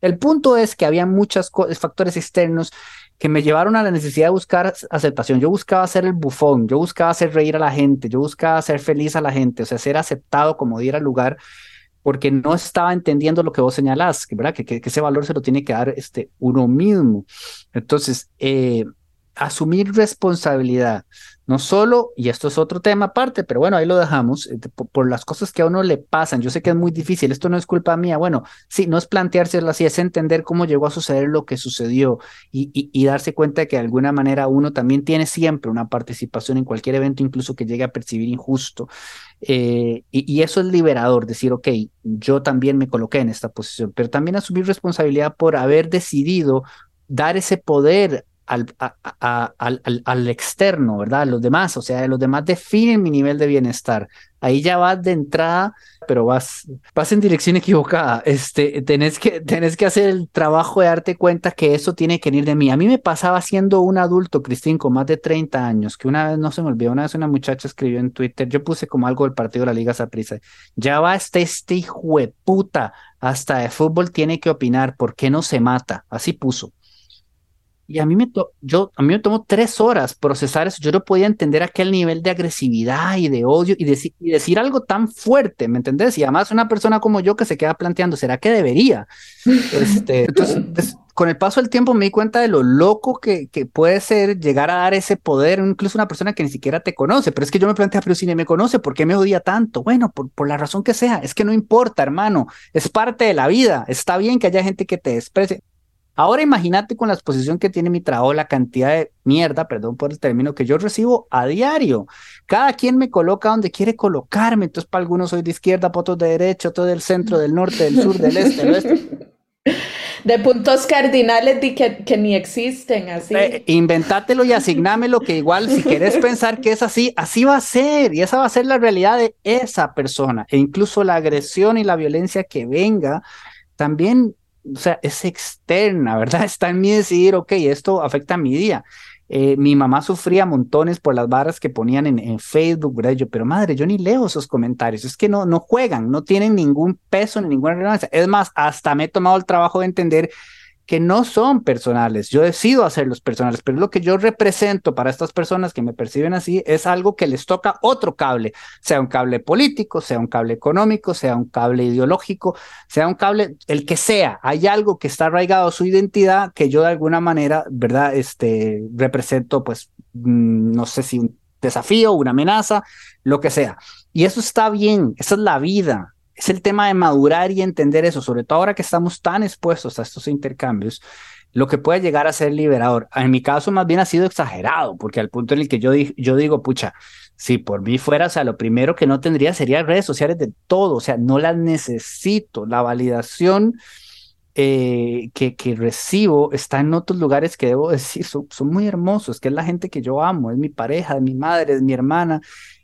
Speaker 2: el punto es que había muchos factores externos que me llevaron a la necesidad de buscar aceptación. Yo buscaba ser el bufón, yo buscaba hacer reír a la gente, yo buscaba hacer feliz a la gente, o sea, ser aceptado como diera lugar, porque no estaba entendiendo lo que vos señalás, ¿verdad? Que, que, ese valor se lo tiene que dar este, uno mismo. Entonces, eh, asumir responsabilidad, no solo, y esto es otro tema aparte, pero bueno, ahí lo dejamos, eh, por, las cosas que a uno le pasan. Yo sé que es muy difícil, esto no es culpa mía. Bueno, sí, no es planteárselo así, es entender cómo llegó a suceder lo que sucedió y, y, darse cuenta de que de alguna manera uno también tiene siempre una participación en cualquier evento, incluso que llegue a percibir injusto. Eh, y, eso es liberador, decir, ok, yo también me coloqué en esta posición, pero también asumir responsabilidad por haber decidido dar ese poder al, al, al, externo, ¿verdad? Los demás, o sea, los demás definen mi nivel de bienestar. Ahí ya vas de entrada, pero vas, vas en dirección equivocada. Este, tenés que, tenés que hacer el trabajo de darte cuenta que eso tiene que venir de mí. A mí me pasaba siendo un adulto, Cristín, con más de 30 años, que una vez no se me olvidó, una vez una muchacha escribió en Twitter, yo puse como algo del partido de la Liga Saprissa, ya va este, este hijo de puta, hasta de fútbol tiene que opinar, ¿por qué no se mata? Así puso. Y a mí, me yo, a mí me tomó tres horas procesar eso. Yo no podía entender aquel nivel de agresividad y de odio y, decir, y decir algo tan fuerte, ¿me entendés? Y además una persona como yo que se queda planteando, ¿será que debería? Este, entonces, con el paso del tiempo me di cuenta de lo loco que, que puede ser llegar a dar ese poder, incluso una persona que ni siquiera te conoce. Pero es que yo me planteé, pero si ni me conoce, ¿por qué me odia tanto? Bueno, por, por la razón que sea, es que no importa, hermano, es parte de la vida. Está bien que haya gente que te desprecie. Ahora imagínate con la exposición que tiene mi trabajo, la cantidad de mierda, perdón por el término, que yo recibo a diario. Cada quien me coloca donde quiere colocarme. Entonces, para algunos soy de izquierda, para otros de derecha, otros del centro, del norte, del sur, del este, del oeste.
Speaker 1: De puntos cardinales de que, que ni existen, así.
Speaker 2: Eh, inventátelo y asignámelo, que igual si querés pensar que es así, así va a ser. Y esa va a ser la realidad de esa persona. E incluso la agresión y la violencia que venga, también o sea, es externa, ¿verdad? Está en mí decidir, ok, esto afecta a mi día. Eh, mi mamá sufría montones por las barras que ponían en, en, Facebook, ¿verdad? Yo, pero madre, yo ni leo esos comentarios, es que no, no juegan, no tienen ningún peso ni ninguna relevancia. Es más, hasta me he tomado el trabajo de entender que no son personales. Yo decido hacerlos personales, pero lo que yo represento para estas personas que me perciben así es algo que les toca otro cable, sea un cable político, sea un cable económico, sea un cable ideológico, sea un cable, el que sea. Hay algo que está arraigado a su identidad que yo de alguna manera, ¿verdad? Este, represento, pues, mm, no sé si un desafío, una amenaza, lo que sea. Y eso está bien, esa es la vida es el tema de madurar y entender eso, sobre todo ahora que estamos tan expuestos a estos intercambios, lo que puede llegar a ser liberador. En mi caso, más bien ha sido exagerado, porque al punto en el que yo, digo, pucha, si por mí fuera, o sea, lo primero que no tendría sería redes sociales de todo, o sea, no las necesito. La validación eh, que, que recibo está en otros lugares que debo decir, son, son muy hermosos, que es la gente que yo amo, es mi pareja, es mi madre, es mi hermana,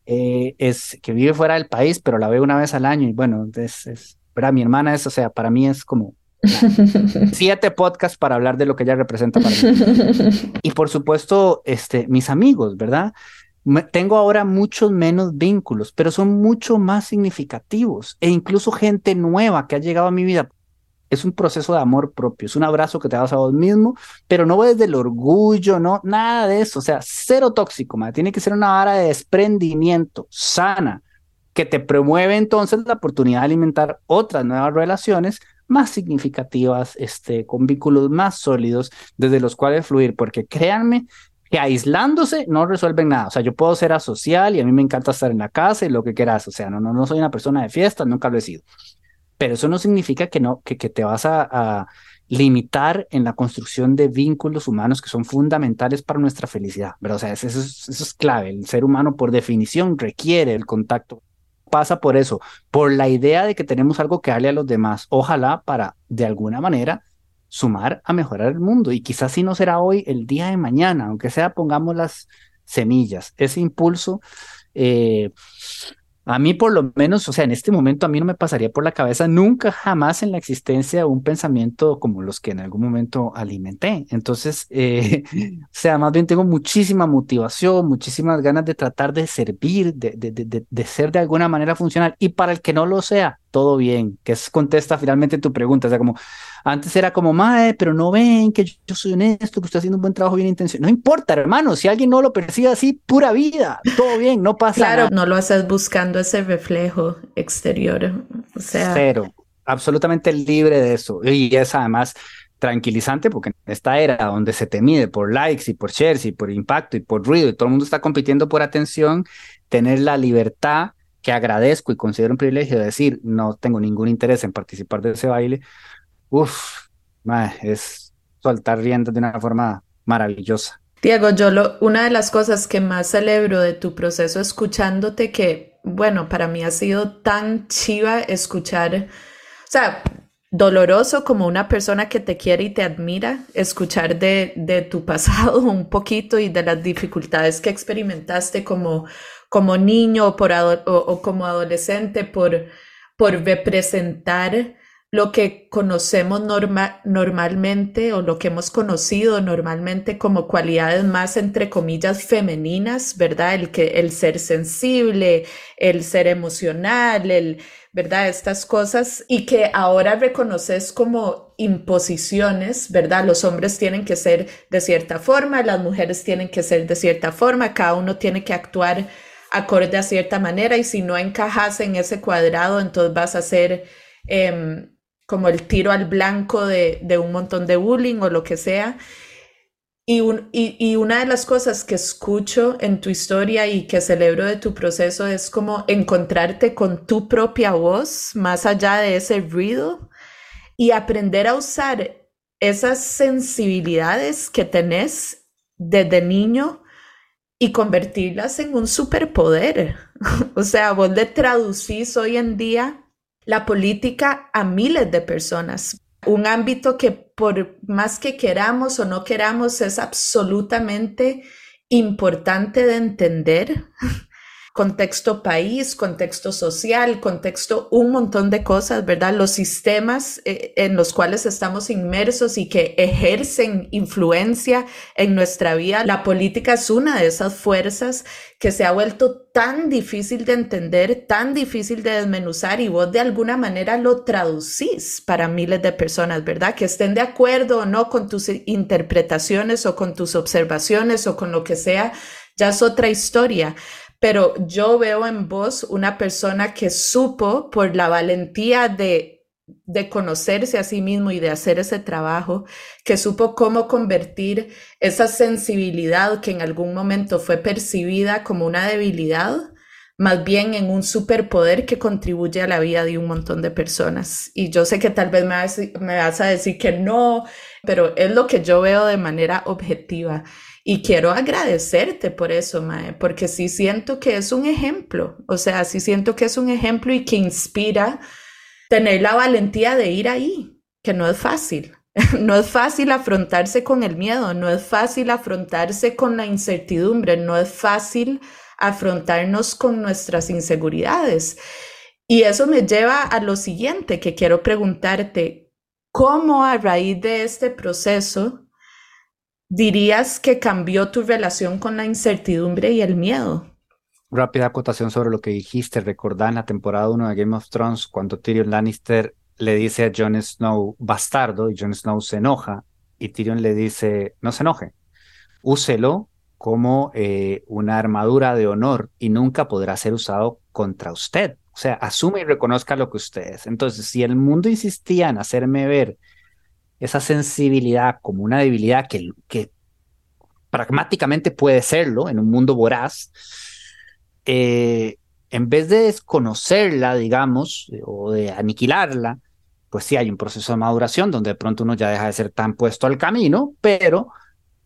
Speaker 2: eh, es que vive fuera del país, pero la veo una vez al año y bueno, es, es para mi hermana es, o sea, para mí es como siete podcasts para hablar de lo que ella representa para mí. Y por supuesto, este, mis amigos, ¿verdad? tengo ahora muchos menos vínculos, pero son mucho más significativos e incluso gente nueva que ha llegado a mi vida es un proceso de amor propio, es un abrazo que te das a vos mismo, pero no desde el orgullo, no, nada de eso, o sea, cero tóxico, tiene que ser una vara de desprendimiento sana, que te promueve entonces la oportunidad de alimentar otras nuevas relaciones más significativas, este, con vínculos más sólidos desde los cuales fluir, porque créanme que aislándose no resuelven nada. O sea, yo puedo ser asocial y a mí me encanta estar en la casa y lo que quieras. O sea, no, no, no soy una persona de fiesta, nunca lo he sido pero eso no significa que, no, que, que te vas a, limitar en la construcción de vínculos humanos que son fundamentales para nuestra felicidad, ¿verdad? O sea, eso es, eso es clave. El ser humano, por definición, requiere el contacto. Pasa por eso, por la idea de que tenemos algo que darle a los demás. Ojalá para, de alguna manera, sumar a mejorar el mundo. Y quizás si no será hoy, el día de mañana, aunque sea pongamos las semillas, ese impulso. Eh, a mí por lo menos, o sea, en este momento a mí no me pasaría por la cabeza nunca jamás en la existencia un pensamiento como los que en algún momento alimenté. Entonces, eh, o sea, más bien tengo muchísima motivación, muchísimas ganas de tratar de servir, de, de, de, de ser de alguna manera funcional. Y para el que no lo sea, todo bien, que es contesta finalmente tu pregunta. O sea, como antes era como, mae, pero no ven que yo, soy honesto, que estoy haciendo un buen trabajo bien intencionado. No importa, hermano, si alguien no lo percibe así, pura vida, todo bien, no pasa
Speaker 1: nada. Claro, no lo haces buscando ese reflejo exterior. O sea.
Speaker 2: Cero, absolutamente libre de eso. Y es además tranquilizante porque en esta era donde se te mide por likes y por shares y por impacto y por ruido y todo el mundo está compitiendo por atención, tener la libertad que agradezco y considero un privilegio de decir no tengo ningún interés en participar de ese baile, uff, es soltar riendas de una forma maravillosa.
Speaker 1: Diego, yo una de las cosas que más celebro de tu proceso escuchándote que, bueno, para mí ha sido tan chiva escuchar, o sea, doloroso como una persona que te quiere y te admira, escuchar de, de tu pasado un poquito y de las dificultades que experimentaste como, como niño o, por o, como adolescente por, por representar lo que conocemos norma normalmente o lo que hemos conocido normalmente como cualidades más entre comillas femeninas, ¿verdad? El que el ser sensible, el ser emocional, el ¿verdad? Estas cosas y que ahora reconoces como imposiciones, ¿verdad? Los hombres tienen que ser de cierta forma, las mujeres tienen que ser de cierta forma, cada uno tiene que actuar acorde a cierta manera y si no encajas en ese cuadrado, entonces vas a ser em, como el tiro al blanco de, de un montón de bullying o lo que sea. Y, y, una de las cosas que escucho en tu historia y que celebro de tu proceso es como encontrarte con tu propia voz más allá de ese ruido y aprender a usar esas sensibilidades que tenés desde niño y convertirlas en un superpoder. o sea, vos le traducís hoy en día la política a miles de personas un ámbito que por más que queramos o no queramos es absolutamente importante de entender contexto país, contexto social, contexto un montón de cosas, ¿verdad? Los sistemas eh, en los cuales estamos inmersos y que ejercen influencia en nuestra vida. La política es una de esas fuerzas que se ha vuelto tan difícil de entender, tan difícil de desmenuzar y vos de alguna manera lo traducís para miles de personas, ¿verdad? Que estén de acuerdo o no con tus interpretaciones o con tus observaciones o con lo que sea, ya es otra historia pero yo veo en vos una persona que supo por la valentía de, de conocerse a sí mismo y de hacer ese trabajo, que supo cómo convertir esa sensibilidad que en algún momento fue percibida como una debilidad, más bien en un superpoder que contribuye a la vida de un montón de personas. Y yo sé que tal vez me vas, me vas a decir que no, pero es lo que yo veo de manera objetiva. Y quiero agradecerte por eso, Mae, porque sí siento que es un ejemplo, o sea, sí siento que es un ejemplo y que inspira tener la valentía de ir ahí, que no es fácil. No es fácil afrontarse con el miedo, no es fácil afrontarse con la incertidumbre, no es fácil afrontarnos con nuestras inseguridades. Y eso me lleva a lo siguiente que quiero preguntarte, ¿cómo a raíz de este proceso dirías que cambió tu relación con la incertidumbre y el miedo?
Speaker 2: Rápida acotación sobre lo que dijiste. Recordá en la temporada 1 de Game of Thrones cuando Tyrion Lannister le dice a Jon Snow bastardo y Jon Snow se enoja y Tyrion le dice no se enoje, úselo como eh, una armadura de honor y nunca podrá ser usado contra usted. O sea, asume y reconozca lo que usted es. Entonces, si el mundo insistía en hacerme ver esa sensibilidad como una debilidad que, pragmáticamente puede serlo en un mundo voraz, eh, en vez de desconocerla, digamos, o de aniquilarla, pues sí hay un proceso de maduración donde de pronto uno ya deja de ser tan puesto al camino, pero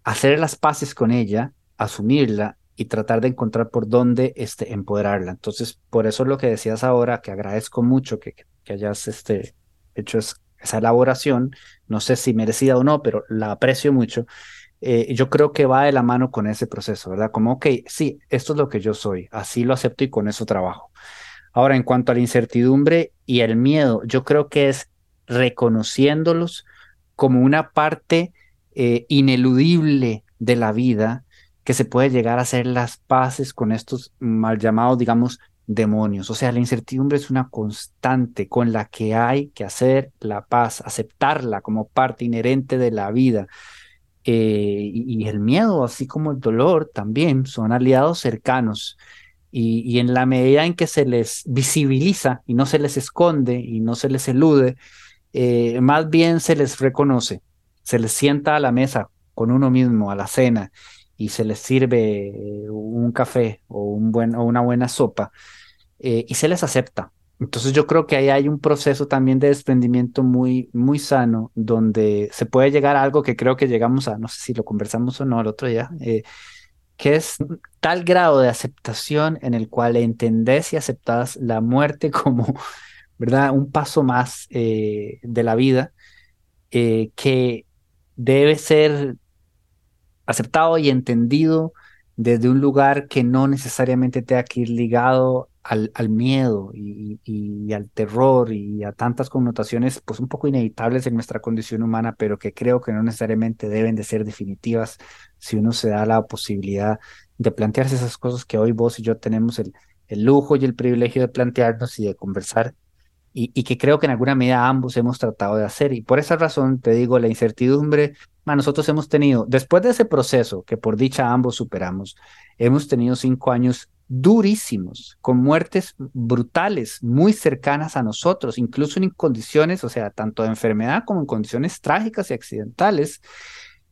Speaker 2: hacer las paces con ella, asumirla y tratar de encontrar por dónde este, empoderarla. Entonces, por eso es lo que decías ahora, que agradezco mucho que, que hayas este, hecho esa elaboración, no sé si merecida o no, pero la aprecio mucho. Eh, yo creo que va de la mano con ese proceso, ¿verdad? Como, ok, sí, esto es lo que yo soy, así lo acepto y con eso trabajo. Ahora, en cuanto a la incertidumbre y el miedo, yo creo que es reconociéndolos como una parte eh, ineludible de la vida que se puede llegar a hacer las paces con estos mal llamados, digamos, demonios. O sea, la incertidumbre es una constante con la que hay que hacer la paz, aceptarla como parte inherente de la vida. Eh, y, el miedo, así como el dolor, también son aliados cercanos. Y, en la medida en que se les visibiliza y no se les esconde y no se les elude, eh, más bien se les reconoce. se les sienta a la mesa con uno mismo a la cena y se les sirve eh, un café o, un o una buena sopa eh, y se les acepta. Entonces yo creo que ahí hay un proceso también de desprendimiento muy, muy sano, donde se puede llegar a algo que creo que llegamos a, no sé si lo conversamos o no el otro día, eh, que es tal grado de aceptación en el cual entendés y aceptás la muerte como, ¿verdad? Un paso más eh, de la vida eh, que debe ser aceptado y entendido desde un lugar que no necesariamente tenga que ir ligado al, miedo y, al terror y a tantas connotaciones pues un poco inevitables en nuestra condición humana, pero que creo que no necesariamente deben de ser definitivas si uno se da la posibilidad de plantearse esas cosas que hoy vos y yo tenemos el, el lujo y el privilegio de plantearnos y de conversar y, y, que creo que en alguna medida ambos hemos tratado de hacer. Y por esa razón te digo, la incertidumbre, nosotros hemos tenido, después de ese proceso que por dicha ambos superamos, hemos tenido cinco años durísimos, con muertes brutales, muy cercanas a nosotros, incluso en condiciones, o sea, tanto de enfermedad como en condiciones trágicas y accidentales.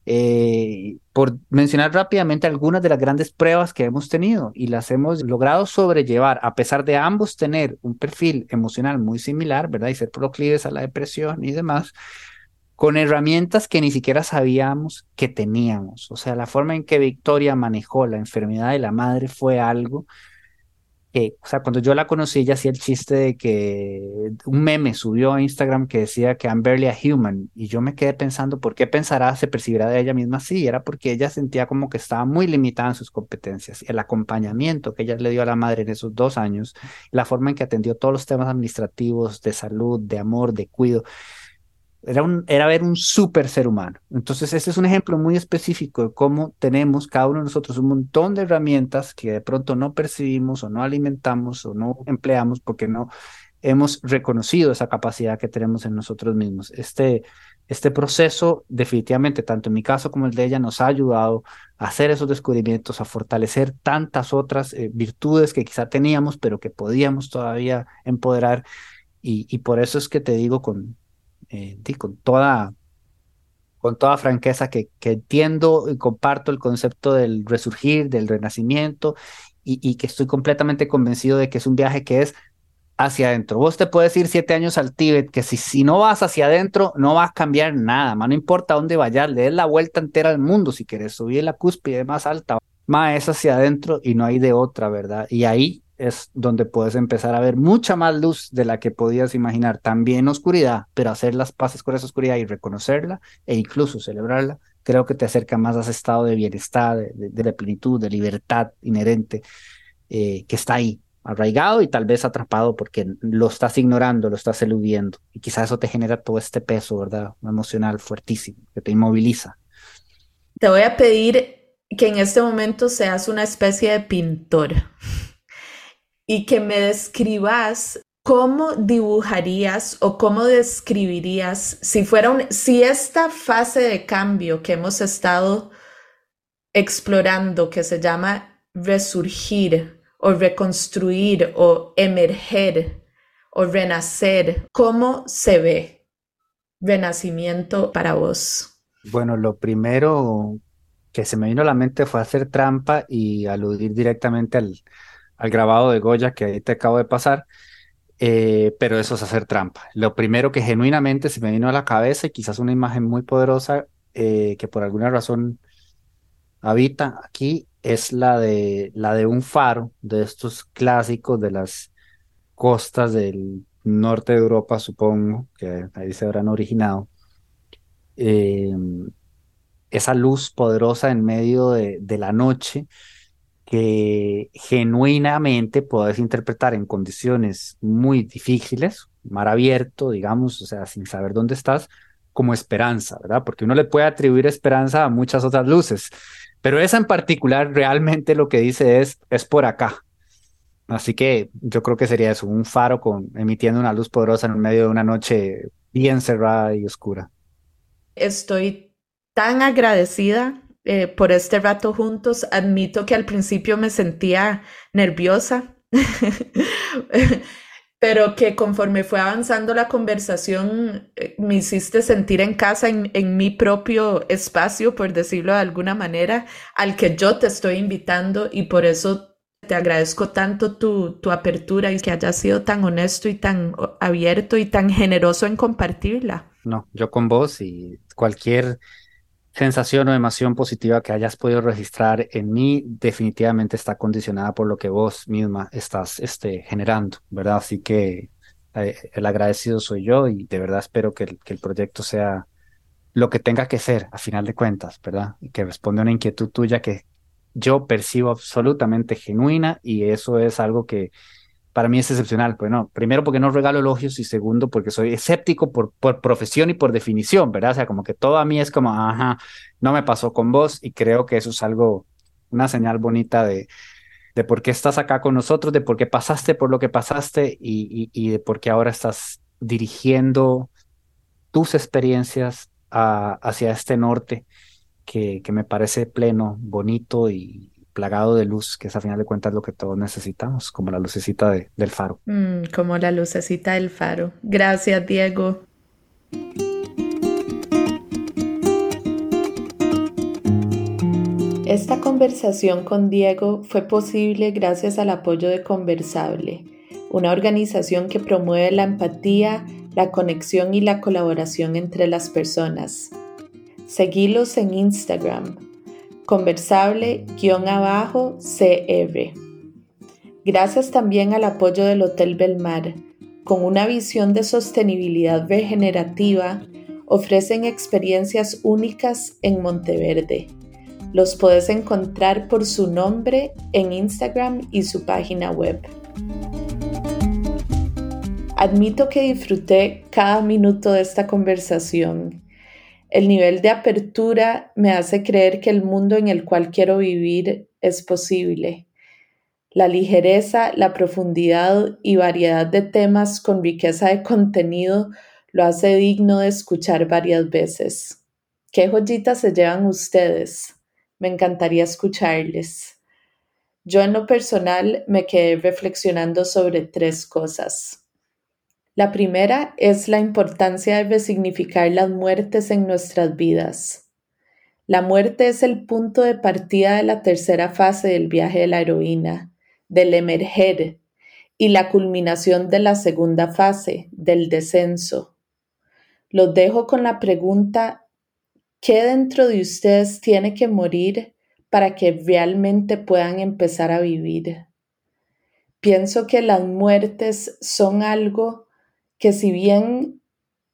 Speaker 2: Eh, por mencionar rápidamente algunas de las grandes pruebas que hemos tenido y las hemos logrado sobrellevar, a pesar de ambos tener un perfil emocional muy similar, ¿verdad? Y ser proclives a la depresión y demás, con herramientas que ni siquiera sabíamos que teníamos. O sea, la forma en que Victoria manejó la enfermedad de la madre fue algo que, o sea, cuando yo la conocí, ella hacía el chiste de que un meme subió a Instagram que decía que I'm barely a human. Y yo me quedé pensando, ¿por qué pensará, se percibirá de ella misma así? Era porque ella sentía como que estaba muy limitada en sus competencias. El acompañamiento que ella le dio a la madre en esos dos años, la forma en que atendió todos los temas administrativos, de salud, de amor, de cuidado era, un, era ver un súper ser humano. Entonces, ese es un ejemplo muy específico de cómo tenemos cada uno de nosotros un montón de herramientas que de pronto no percibimos o no alimentamos o no empleamos porque no hemos reconocido esa capacidad que tenemos en nosotros mismos. Este, este proceso, definitivamente, tanto en mi caso como el de ella, nos ha ayudado a hacer esos descubrimientos, a fortalecer tantas otras eh, virtudes que quizá teníamos, pero que podíamos todavía empoderar. Y, y por eso es que te digo con, eh, con toda con toda franqueza que, que, entiendo y comparto el concepto del resurgir, del renacimiento y, y, que estoy completamente convencido de que es un viaje que es hacia adentro. Vos te puedes ir siete años al Tíbet, que si, si no vas hacia adentro no vas a cambiar nada, no importa dónde vayas, le des la vuelta entera al mundo si quieres subir la cúspide más alta, más es hacia adentro y no hay de otra, ¿verdad? Y ahí es donde puedes empezar a ver mucha más luz de la que podías imaginar, también oscuridad, pero hacer las paces con esa oscuridad y reconocerla e incluso celebrarla, creo que te acerca más a ese estado de bienestar, de, plenitud, de libertad inherente eh, que está ahí, arraigado y tal vez atrapado porque lo estás ignorando, lo estás eludiendo y quizás eso te genera todo este peso, ¿verdad? Emocional fuertísimo, que te inmoviliza.
Speaker 1: Te voy a pedir que en este momento seas una especie de pintor y que me describas cómo dibujarías o cómo describirías si fuera un, si esta fase de cambio que hemos estado explorando, que se llama resurgir o reconstruir o emerger o renacer, ¿cómo se ve renacimiento para vos?
Speaker 2: Bueno, lo primero que se me vino a la mente fue hacer trampa y aludir directamente al, al grabado de Goya que ahí te acabo de pasar, eh, pero eso es hacer trampa. Lo primero que genuinamente se me vino a la cabeza y quizás una imagen muy poderosa eh, que por alguna razón habita aquí es la de, la de un faro de estos clásicos de las costas del norte de Europa, supongo, que ahí se habrán originado. Eh, esa luz poderosa en medio de, de la noche que genuinamente puedes interpretar en condiciones muy difíciles, mar abierto, digamos, o sea, sin saber dónde estás, como esperanza, ¿verdad? Porque uno le puede atribuir esperanza a muchas otras luces, pero esa en particular realmente lo que dice es, es por acá. Así que yo creo que sería eso, un faro con, emitiendo una luz poderosa en medio de una noche bien cerrada y oscura.
Speaker 1: Estoy tan agradecida eh, por este rato juntos. Admito que al principio me sentía nerviosa. pero que conforme fue avanzando la conversación eh, me hiciste sentir en casa, en, en, mi propio espacio, por decirlo de alguna manera, al que yo te estoy invitando y por eso te agradezco tanto tu, tu apertura y que hayas sido tan honesto y tan abierto y tan generoso en compartirla.
Speaker 2: No, yo con vos y cualquier sensación o emoción positiva que hayas podido registrar en mí definitivamente está condicionada por lo que vos misma estás este, generando, ¿verdad? Así que eh, el agradecido soy yo y de verdad espero que el, que el proyecto sea lo que tenga que ser a final de cuentas, ¿verdad? Y que responda a una inquietud tuya que yo percibo absolutamente genuina y eso es algo que para mí es excepcional. Pues no, primero porque no regalo elogios y segundo porque soy escéptico por, por profesión y por definición, ¿verdad? O sea, como que todo a mí es como, ajá, no me pasó con vos y creo que eso es algo, una señal bonita de, de por qué estás acá con nosotros, de por qué pasaste por lo que pasaste y, y, de por qué ahora estás dirigiendo tus experiencias hacia este norte que, que me parece pleno, bonito y, plagado de luz, que es a final de cuentas lo que todos necesitamos, como la lucecita del faro.
Speaker 1: Mm, como la lucecita del faro. Gracias, Diego. Esta conversación con Diego fue posible gracias al apoyo de Conversable, una organización que promueve la empatía, la conexión y la colaboración entre las personas. Seguilos en Instagram conversable-cr. Gracias también al apoyo del Hotel Belmar, con una visión de sostenibilidad regenerativa, ofrecen experiencias únicas en Monteverde. Los puedes encontrar por su nombre en Instagram y su página web. Admito que disfruté cada minuto de esta conversación el nivel de apertura me hace creer que el mundo en el cual quiero vivir es posible. La ligereza, la profundidad y variedad de temas con riqueza de contenido lo hace digno de escuchar varias veces. ¿Qué joyitas se llevan ustedes? Me encantaría escucharles. Yo en lo personal me quedé reflexionando sobre tres cosas. La primera es la importancia de resignificar las muertes en nuestras vidas. La muerte es el punto de partida de la tercera fase del viaje de la heroína, del emerger, y la culminación de la segunda fase, del descenso. Los dejo con la pregunta, ¿qué dentro de ustedes tiene que morir para que realmente puedan empezar a vivir? Pienso que las muertes son algo que si bien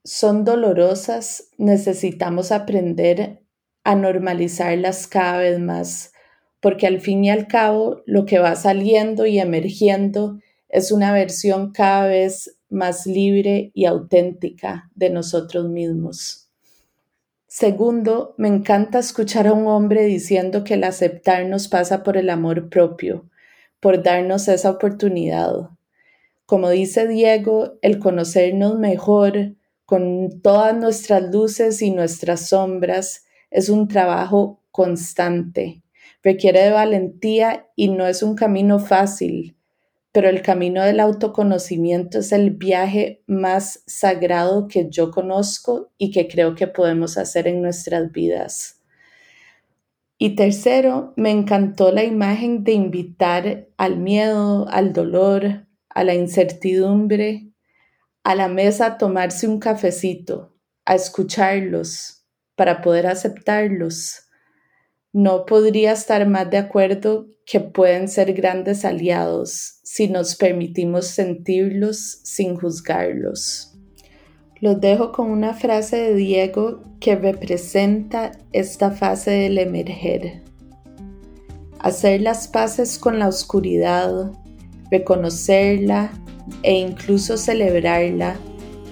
Speaker 1: son dolorosas, necesitamos aprender a normalizarlas cada vez más, porque al fin y al cabo lo que va saliendo y emergiendo es una versión cada vez más libre y auténtica de nosotros mismos. Segundo, me encanta escuchar a un hombre diciendo que el aceptarnos pasa por el amor propio, por darnos esa oportunidad, como dice Diego, el conocernos mejor con todas nuestras luces y nuestras sombras es un trabajo constante. Requiere de valentía y no es un camino fácil, pero el camino del autoconocimiento es el viaje más sagrado que yo conozco y que creo que podemos hacer en nuestras vidas. Y tercero, me encantó la imagen de invitar al miedo, al dolor, a la incertidumbre, a la mesa a tomarse un cafecito, a escucharlos para poder aceptarlos. No podría estar más de acuerdo que pueden ser grandes aliados si nos permitimos sentirlos sin juzgarlos. Los dejo con una frase de Diego que representa esta fase del emerger. Hacer las paces con la oscuridad, reconocerla e incluso celebrarla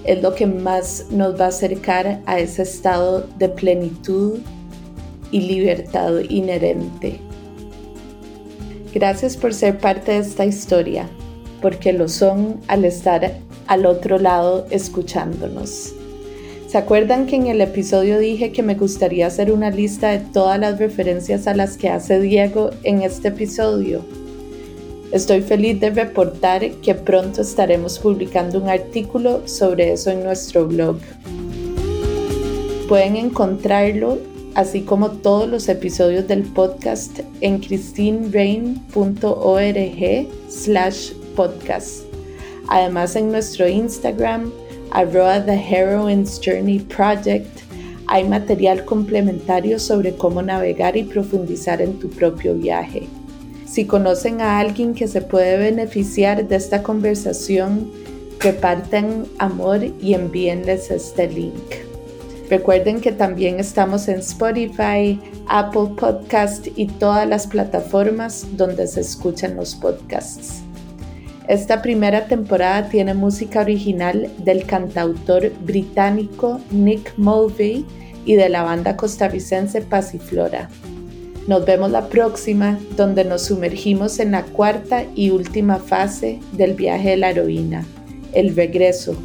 Speaker 1: es lo que más nos va a acercar a ese estado de plenitud y libertad inherente. Gracias por ser parte de esta historia, porque lo son al estar al otro lado escuchándonos. ¿Se acuerdan que en el episodio dije que me gustaría hacer una lista de todas las referencias a las que hace Diego en este episodio? Estoy feliz de reportar que pronto estaremos publicando un artículo sobre eso en nuestro blog. Pueden encontrarlo, así como todos los episodios del podcast, en christinerain.org slash podcast. Además, en nuestro Instagram, arroba The Heroine's Journey Project, hay material complementario sobre cómo navegar y profundizar en tu propio viaje. Si conocen a alguien que se puede beneficiar de esta conversación, repartan amor y envíenles este link. Recuerden que también estamos en Spotify, Apple Podcast y todas las plataformas donde se escuchan los podcasts. Esta primera temporada tiene música original del cantautor británico Nick Mulvey y de la banda costarricense Pasiflora. Nos vemos la próxima, donde nos sumergimos en la cuarta y última fase del viaje de la heroína, el regreso,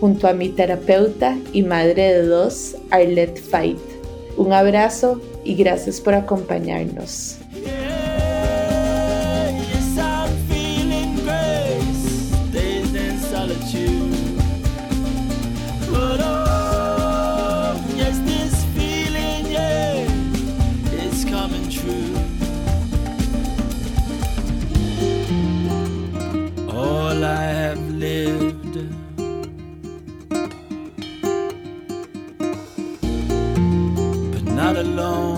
Speaker 1: junto a mi terapeuta y madre de dos, Arlette Fight. Un abrazo y gracias por acompañarnos. Alone.